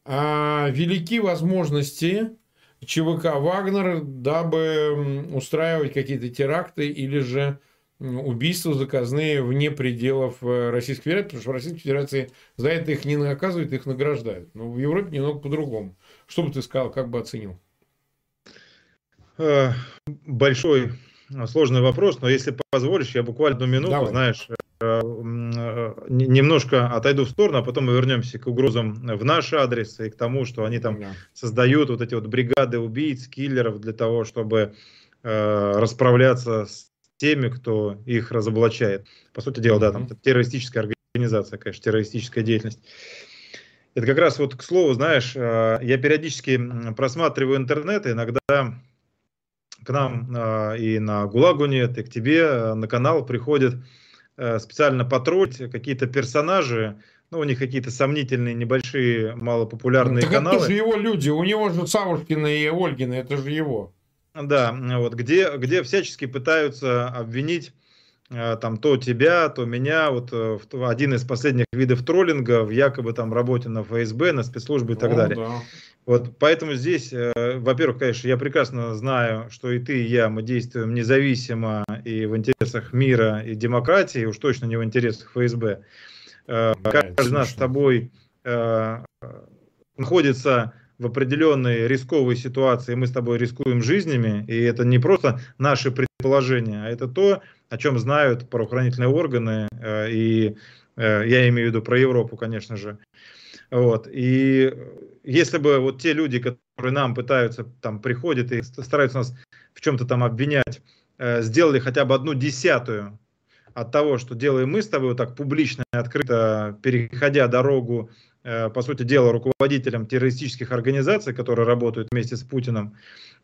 [SPEAKER 3] а, велики возможности ЧВК «Вагнер», дабы устраивать какие-то теракты или же убийства заказные вне пределов э, Российской Федерации, потому что в Российской Федерации за это их не наказывают, их награждают. Но в Европе немного по-другому. Что бы ты сказал, как бы оценил?
[SPEAKER 4] Э, большой э, сложный вопрос, но если позволишь, я буквально одну минуту, Давай. знаешь, немножко отойду в сторону, а потом мы вернемся к угрозам в наш адрес и к тому, что они там да. создают вот эти вот бригады убийц, киллеров для того, чтобы э, расправляться с теми, кто их разоблачает. По сути дела, да, там террористическая организация, конечно, террористическая деятельность. Это как раз вот к слову, знаешь, э, я периодически просматриваю интернет, иногда к нам э, и на ГУЛАГу нет, и к тебе э, на канал приходят специально потроллить какие-то персонажи, ну, у них какие-то сомнительные, небольшие, малопопулярные так каналы.
[SPEAKER 3] это же его люди, у него же Савушкина и Ольгина, это же его.
[SPEAKER 4] Да, вот где, где всячески пытаются обвинить э, там то тебя, то меня, вот э, в, один из последних видов троллинга в якобы там работе на ФСБ, на спецслужбы и так О, далее. Да. Вот поэтому здесь, э, во-первых, конечно, я прекрасно знаю, что и ты, и я, мы действуем независимо и в интересах мира и демократии, уж точно не в интересах ФСБ. Да, Каждый из нас с тобой находится в определенной рисковой ситуации мы с тобой рискуем жизнями, и это не просто наши предположения, а это то, о чем знают правоохранительные органы, э, и э, я имею в виду про Европу, конечно же. Вот. И если бы вот те люди, которые нам пытаются, там, приходят и стараются нас в чем-то там обвинять, э, сделали хотя бы одну десятую от того, что делаем мы с тобой вот так публично и открыто, переходя дорогу Э, по сути дела, руководителям террористических организаций, которые работают вместе с Путиным.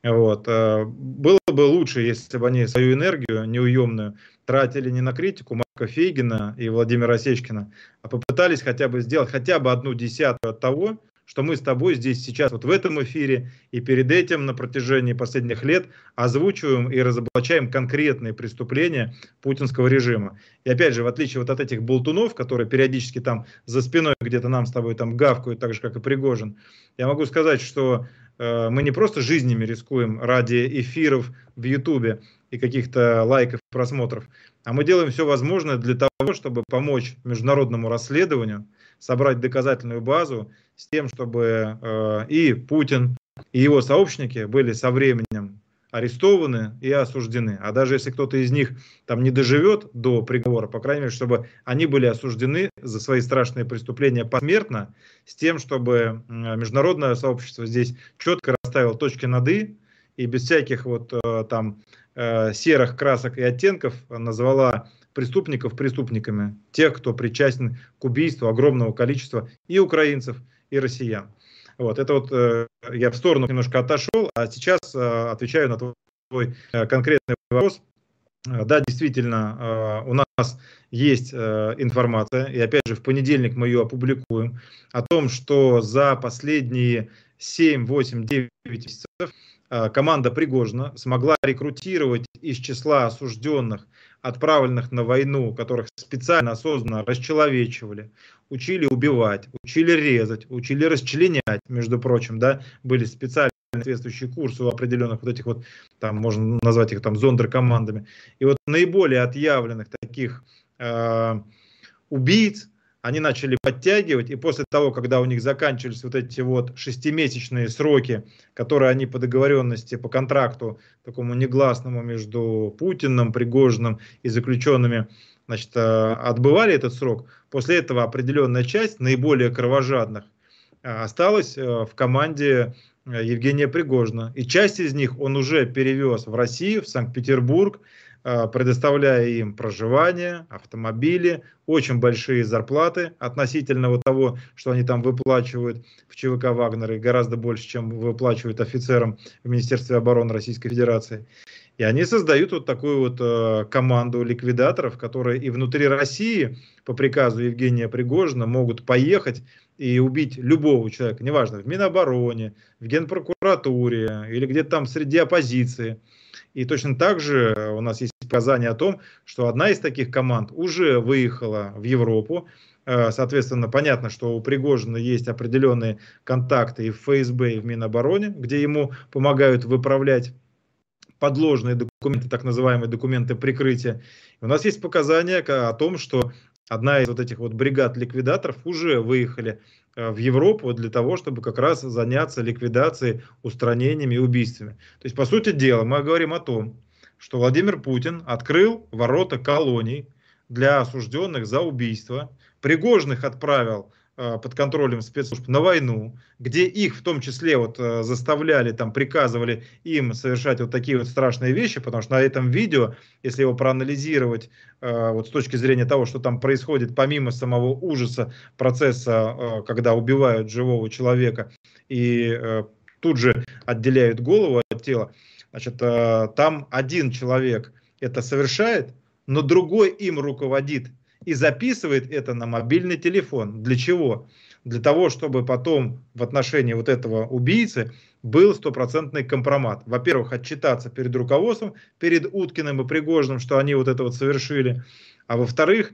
[SPEAKER 4] Вот. Э, было бы лучше, если бы они свою энергию неуемную тратили не на критику Марка Фейгина и Владимира Осечкина, а попытались хотя бы сделать хотя бы одну десятую от того, что мы с тобой здесь сейчас вот в этом эфире и перед этим на протяжении последних лет озвучиваем и разоблачаем конкретные преступления путинского режима. И опять же, в отличие вот от этих болтунов, которые периодически там за спиной где-то нам с тобой там гавкают, так же как и Пригожин, я могу сказать, что э, мы не просто жизнями рискуем ради эфиров в Ютубе и каких-то лайков, просмотров, а мы делаем все возможное для того, чтобы помочь международному расследованию, собрать доказательную базу с тем, чтобы э, и Путин, и его сообщники были со временем арестованы и осуждены. А даже если кто-то из них там не доживет до приговора, по крайней мере, чтобы они были осуждены за свои страшные преступления посмертно, с тем, чтобы международное сообщество здесь четко расставило точки над «и», и без всяких вот э, там э, серых красок и оттенков назвала преступников преступниками, тех, кто причастен к убийству огромного количества и украинцев, и россиян. Вот, это вот э, я в сторону немножко отошел, а сейчас э, отвечаю на твой э, конкретный вопрос. Э, да, действительно, э, у нас есть э, информация, и опять же в понедельник мы ее опубликуем, о том, что за последние 7, 8, 9 месяцев э, команда Пригожина смогла рекрутировать из числа осужденных, отправленных на войну, которых специально осознанно расчеловечивали, учили убивать, учили резать, учили расчленять, между прочим, да, были специальные соответствующие курсы у определенных вот этих вот, там можно назвать их там зондеркомандами. И вот наиболее отъявленных таких э, убийц, они начали подтягивать, и после того, когда у них заканчивались вот эти вот шестимесячные сроки, которые они по договоренности, по контракту такому негласному между Путиным, Пригожиным и заключенными значит, э, отбывали этот срок. После этого определенная часть наиболее кровожадных э, осталась э, в команде Евгения Пригожина. И часть из них он уже перевез в Россию, в Санкт-Петербург, предоставляя им проживание, автомобили, очень большие зарплаты относительно вот того, что они там выплачивают в ЧВК Вагнер, и гораздо больше, чем выплачивают офицерам в Министерстве обороны Российской Федерации. И они создают вот такую вот э, команду ликвидаторов, которые и внутри России по приказу Евгения Пригожина могут поехать и убить любого человека, неважно, в Минобороне, в Генпрокуратуре или где-то там среди оппозиции. И точно так же у нас есть показания о том, что одна из таких команд уже выехала в Европу. Э, соответственно, понятно, что у Пригожина есть определенные контакты и в ФСБ, и в Минобороне, где ему помогают выправлять подложные документы, так называемые документы прикрытия. У нас есть показания о том, что одна из вот этих вот бригад ликвидаторов уже выехали Э, в Европу для того, чтобы как раз заняться ликвидацией, устранениями и убийствами. То есть, по сути дела, мы говорим о том, что Владимир Путин открыл ворота колоний для осужденных за убийство, Пригожных отправил Э, под контролем спецслужб на войну, где их в том числе вот э, заставляли, там приказывали им совершать вот такие вот страшные вещи, потому что на этом видео, если его проанализировать э, вот с точки зрения того, что там происходит помимо самого ужаса процесса, когда убивают живого человека и тут же отделяют голову от тела, значит, там один человек это совершает, но другой им руководит и записывает это на мобильный телефон. Для чего? Для того, чтобы потом в отношении вот этого убийцы был стопроцентный компромат. Во-первых, отчитаться перед руководством, перед Уткиным и Пригожным, что они вот это вот совершили. А во-вторых,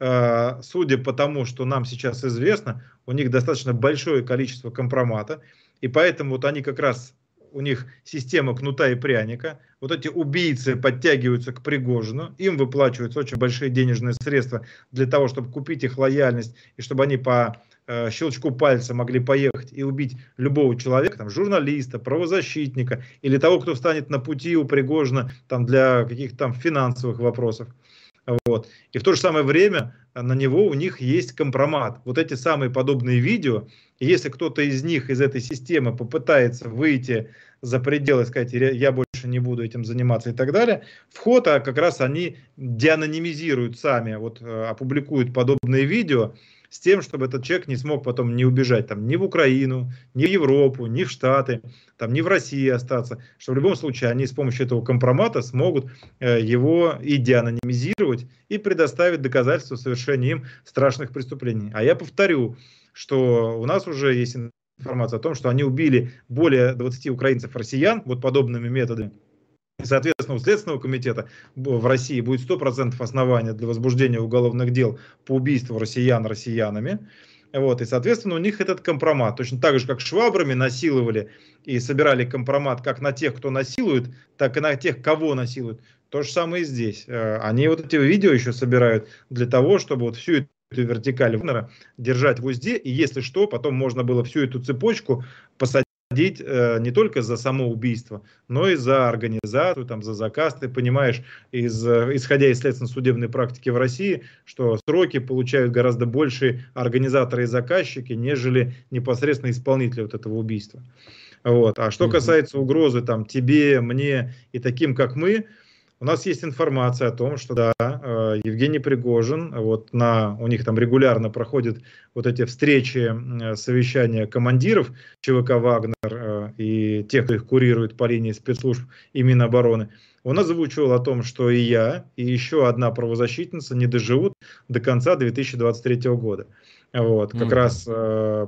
[SPEAKER 4] э, судя по тому, что нам сейчас известно, у них достаточно большое количество компромата, и поэтому вот они как раз у них система кнута и пряника. Вот эти убийцы подтягиваются к Пригожину, им выплачиваются очень большие денежные средства для того, чтобы купить их лояльность и чтобы они по э, щелчку пальца могли поехать и убить любого человека, там, журналиста, правозащитника или того, кто встанет на пути у Пригожина там, для каких-то там финансовых вопросов. Вот. И в то же самое время на него у них есть компромат. Вот эти самые подобные видео, если кто-то из них, из этой системы попытается выйти за пределы, сказать, я больше не буду этим заниматься и так далее, вход, а как раз они деанонимизируют сами, вот э, опубликуют подобные видео, с тем, чтобы этот человек не смог потом не убежать там, ни в Украину, ни в Европу, ни в Штаты, там, ни в России остаться, что в любом случае они с помощью этого компромата смогут э, его и деанонимизировать и предоставить доказательства совершения им страшных преступлений. А я повторю, что у нас уже есть информация о том, что они убили более 20 украинцев-россиян вот подобными методами. Соответственно, у Следственного комитета в России будет 100% основания для возбуждения уголовных дел по убийству россиян россиянами. Вот, и, соответственно, у них этот компромат. Точно так же, как швабрами насиловали и собирали компромат как на тех, кто насилует, так и на тех, кого насилуют. То же самое и здесь. Э, они вот эти видео еще собирают для того, чтобы вот всю эту вертикаль держать в узде, и если что, потом можно было всю эту цепочку посадить садить э, не только за само убийство, но и за организацию, там, за заказ. Ты понимаешь, из, э, исходя из следственно-судебной практики в России, что сроки получают гораздо больше организаторы и заказчики, нежели непосредственно исполнители вот этого убийства. Вот. А что касается угрозы там, тебе, мне и таким, как мы, у нас есть информация о том, что да, э, Евгений Пригожин, вот на, у них там регулярно проходят вот эти встречи, совещания командиров ЧВК «Вагнер» э, и тех, кто их курирует по линии спецслужб и Минобороны. Он озвучивал о том, что и я, и еще одна правозащитница не доживут до конца 2023 года. Вот, как mm-hmm. раз э,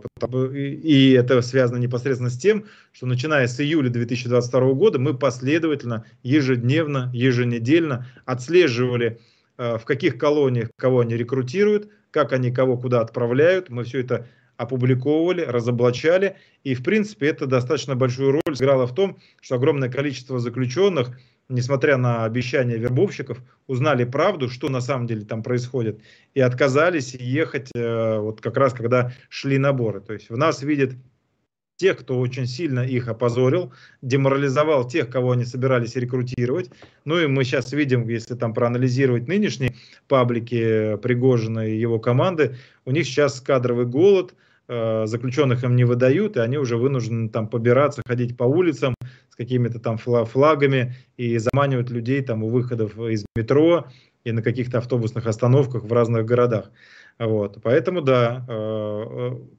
[SPEAKER 4] и, это связано непосредственно с тем, что начиная с июля 2022 года мы последовательно, ежедневно, еженедельно отслеживали, э, в каких колониях кого они рекрутируют, как они кого куда отправляют. Мы все это опубликовывали, разоблачали. И, в принципе, это достаточно большую роль сыграло в том, что огромное количество заключенных несмотря на обещания вербовщиков, узнали правду, что на самом деле там происходит, и отказались ехать э, вот как раз, когда шли наборы. То есть в нас видят тех, кто очень сильно их опозорил, деморализовал тех, кого они собирались рекрутировать. Ну и мы сейчас видим, если там проанализировать нынешние паблики Пригожина и его команды, у них сейчас кадровый голод – заключенных им не выдают, и они уже вынуждены там побираться, ходить по улицам какими-то там флагами и заманивать людей там у выходов из метро и на каких-то автобусных остановках в разных городах. Вот. Поэтому да,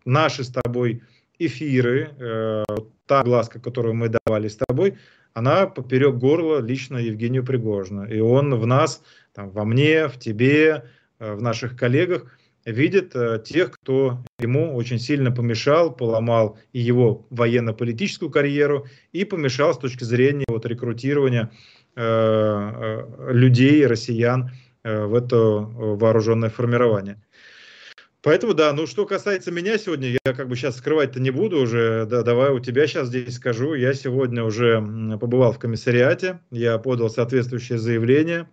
[SPEAKER 4] наши с тобой эфиры, э, та глазка, которую мы давали с тобой, она поперек горла лично Евгению Пригожину. И он в нас, там, во мне, в тебе, э, в наших коллегах видит э, тех, кто ему очень сильно помешал, поломал и его военно-политическую карьеру, и помешал с точки зрения вот, рекрутирования э, э, людей, россиян в это вооруженное формирование. Поэтому да, ну что касается меня сегодня, я как бы сейчас скрывать-то не буду уже, да, давай у тебя сейчас здесь скажу. Я сегодня уже побывал в комиссариате, я подал соответствующее заявление.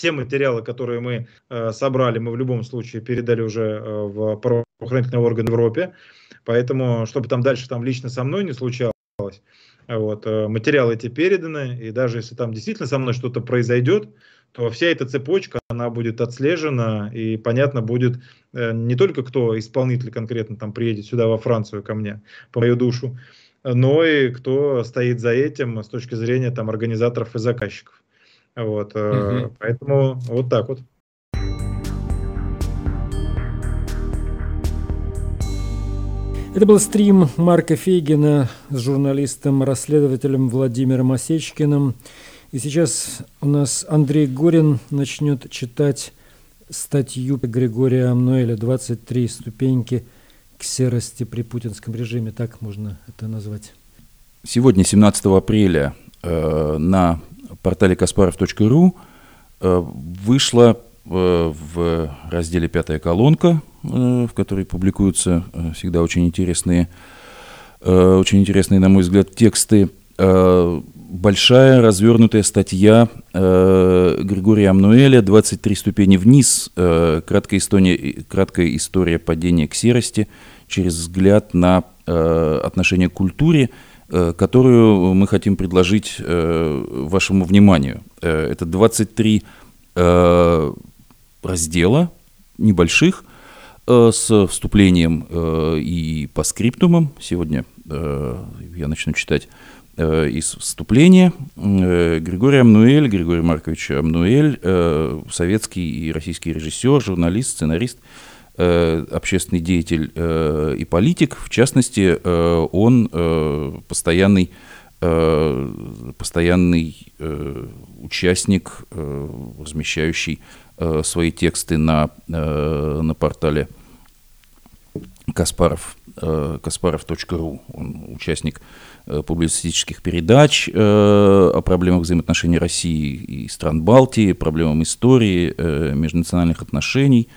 [SPEAKER 4] Те материалы, которые мы э, собрали, мы в любом случае передали уже э, в правоохранительные органы в Европе. Поэтому, чтобы там дальше там лично со мной не случалось, вот, э, материалы эти переданы, и даже если там действительно со мной что-то произойдет, то вся эта цепочка, она будет отслежена, и понятно будет э, не только кто исполнитель конкретно там приедет сюда во Францию ко мне, по мою душу, но и кто стоит за этим с точки зрения там организаторов и заказчиков. Вот, угу. поэтому вот так вот.
[SPEAKER 1] Это был стрим Марка Фейгина с журналистом-расследователем Владимиром Осечкиным. И сейчас у нас Андрей Горин начнет читать статью Григория Амнуэля «23 ступеньки к серости при путинском режиме». Так можно это назвать.
[SPEAKER 2] Сегодня, 17 апреля, э, на портале kasparov.ru э, вышла э, в разделе «Пятая колонка», в которой публикуются всегда очень интересные, очень интересные, на мой взгляд, тексты большая развернутая статья э, Григория Амнуэля «23 ступени вниз. Э, краткая, история, краткая история падения к серости через взгляд на э, отношение к культуре», э, которую мы хотим предложить э, вашему вниманию. Э, это 23 э, раздела небольших, э, с вступлением э, и по скриптумам. Сегодня э, я начну читать Э, из вступления. Э, Григорий Амнуэль, Григорий Маркович Амнуэль, э, советский и российский режиссер, журналист, сценарист, общественный деятель и политик. В частности, он постоянный, постоянный участник, размещающий свои тексты на, на портале Каспаров, каспаров.ру. Он участник Э, публицистических передач э, о проблемах взаимоотношений России и стран Балтии, проблемам истории, э, межнациональных отношений.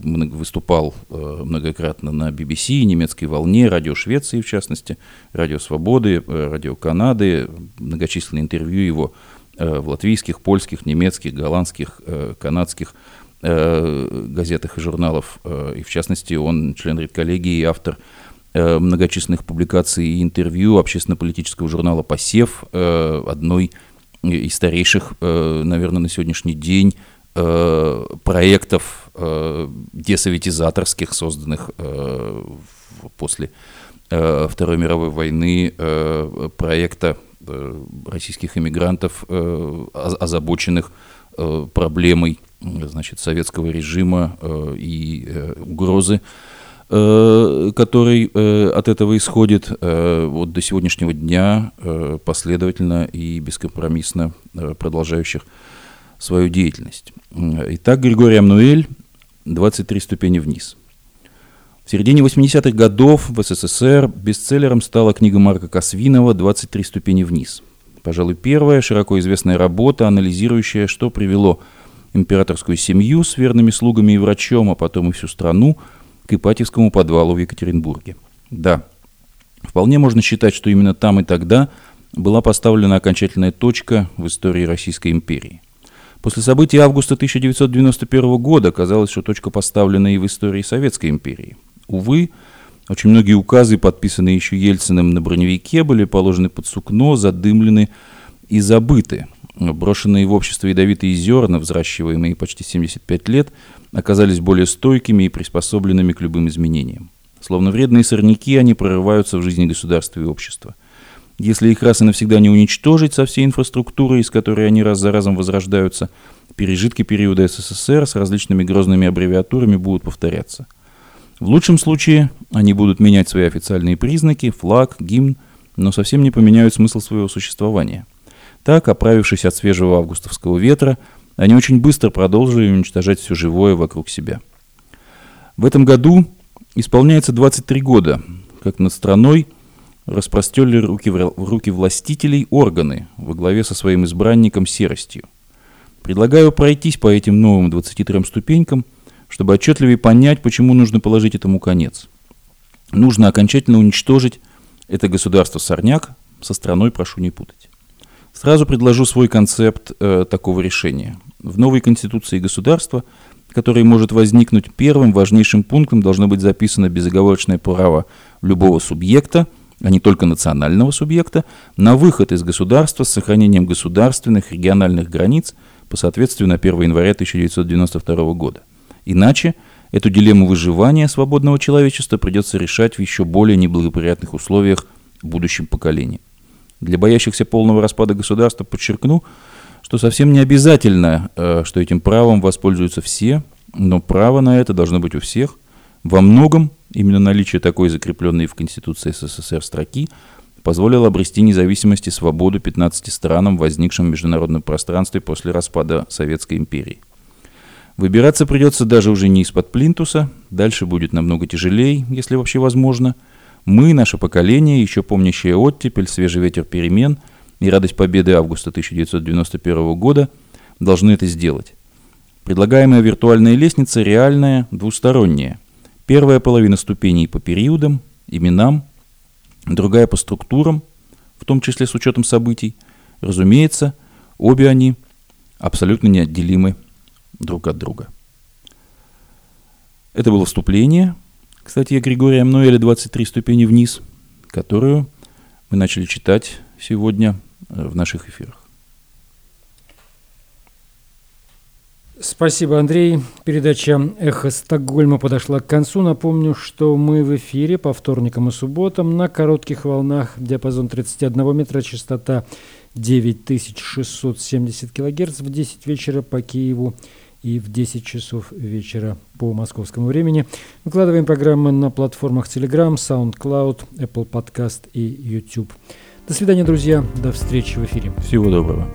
[SPEAKER 2] Выступал многократно на BBC, немецкой волне, радио Швеции в частности, радио Свободы, радио Канады, многочисленные интервью его в латвийских, польских, немецких, голландских, канадских газетах и журналах. И в частности, он член редколлегии и автор Э, многочисленных публикаций и интервью общественно-политического журнала «Посев», э, одной из старейших, э, наверное, на сегодняшний день проектов десоветизаторских, созданных после Второй мировой войны, проекта российских иммигрантов, озабоченных проблемой значит, советского режима и угрозы Э, который э, от этого исходит э, вот до сегодняшнего дня последовательно и бескомпромиссно продолжающих свою деятельность. Итак, Григорий Амнуэль «23 ступени вниз». В середине 80-х годов в СССР бестселлером стала книга Марка Косвинова «23 ступени вниз». Пожалуй, первая широко известная работа, анализирующая, что привело императорскую семью с верными слугами и врачом, а потом и всю страну – к Ипатьевскому подвалу в Екатеринбурге. Да, вполне можно считать, что именно там и тогда была поставлена окончательная точка в истории Российской империи. После событий августа 1991 года казалось, что точка поставлена и в истории Советской империи. Увы, очень многие указы, подписанные еще Ельциным на броневике, были положены под сукно, задымлены и забыты. брошенные в общество ядовитые зерна, взращиваемые почти 75 лет, оказались более стойкими и приспособленными к любым изменениям. Словно вредные сорняки, они прорываются в жизни государства и общества. Если их раз и навсегда не уничтожить со всей инфраструктурой, из которой они раз за разом возрождаются, пережитки периода СССР с различными грозными аббревиатурами будут повторяться. В лучшем случае они будут менять свои официальные признаки, флаг, гимн, но совсем не поменяют смысл своего существования. Так, оправившись от свежего августовского ветра, они очень быстро продолжили уничтожать все живое вокруг себя. В этом году исполняется 23 года, как над страной распростерли руки, в руки властителей органы во главе со своим избранником серостью. Предлагаю пройтись по этим новым 23 ступенькам, чтобы отчетливее понять, почему нужно положить этому конец. Нужно окончательно уничтожить это государство-сорняк, со страной прошу не путать. Сразу предложу свой концепт э, такого решения. В новой конституции государства, который может возникнуть первым важнейшим пунктом, должно быть записано безоговорочное право любого субъекта, а не только национального субъекта, на выход из государства с сохранением государственных региональных границ по соответствию на 1 января 1992 года. Иначе эту дилемму выживания свободного человечества придется решать в еще более неблагоприятных условиях будущим поколениям. Для боящихся полного распада государства подчеркну, что совсем не обязательно, э, что этим правом воспользуются все, но право на это должно быть у всех. Во многом именно наличие такой закрепленной в Конституции СССР строки позволило обрести независимость и свободу 15 странам, возникшим в международном пространстве после распада Советской империи. Выбираться придется даже уже не из-под плинтуса, дальше будет намного тяжелее, если вообще возможно. Мы, наше поколение, еще помнящее оттепель, свежий ветер перемен – и радость победы августа 1991 года должны это сделать. Предлагаемая виртуальная лестница реальная, двусторонняя. Первая половина ступеней по периодам, именам, другая по структурам, в том числе с учетом событий. Разумеется, обе они абсолютно неотделимы друг от друга. Это было вступление, кстати, Григория Мнуэля «23 ступени вниз», которую мы начали читать сегодня в наших эфирах.
[SPEAKER 1] Спасибо, Андрей. Передача «Эхо Стокгольма» подошла к концу. Напомню, что мы в эфире по вторникам и субботам на коротких волнах, диапазон 31 метра, частота 9670 килогерц в 10 вечера по Киеву и в 10 часов вечера по московскому времени. Выкладываем программы на платформах Telegram, SoundCloud, Apple Podcast и YouTube. До свидания, друзья. До встречи в эфире.
[SPEAKER 2] Всего доброго.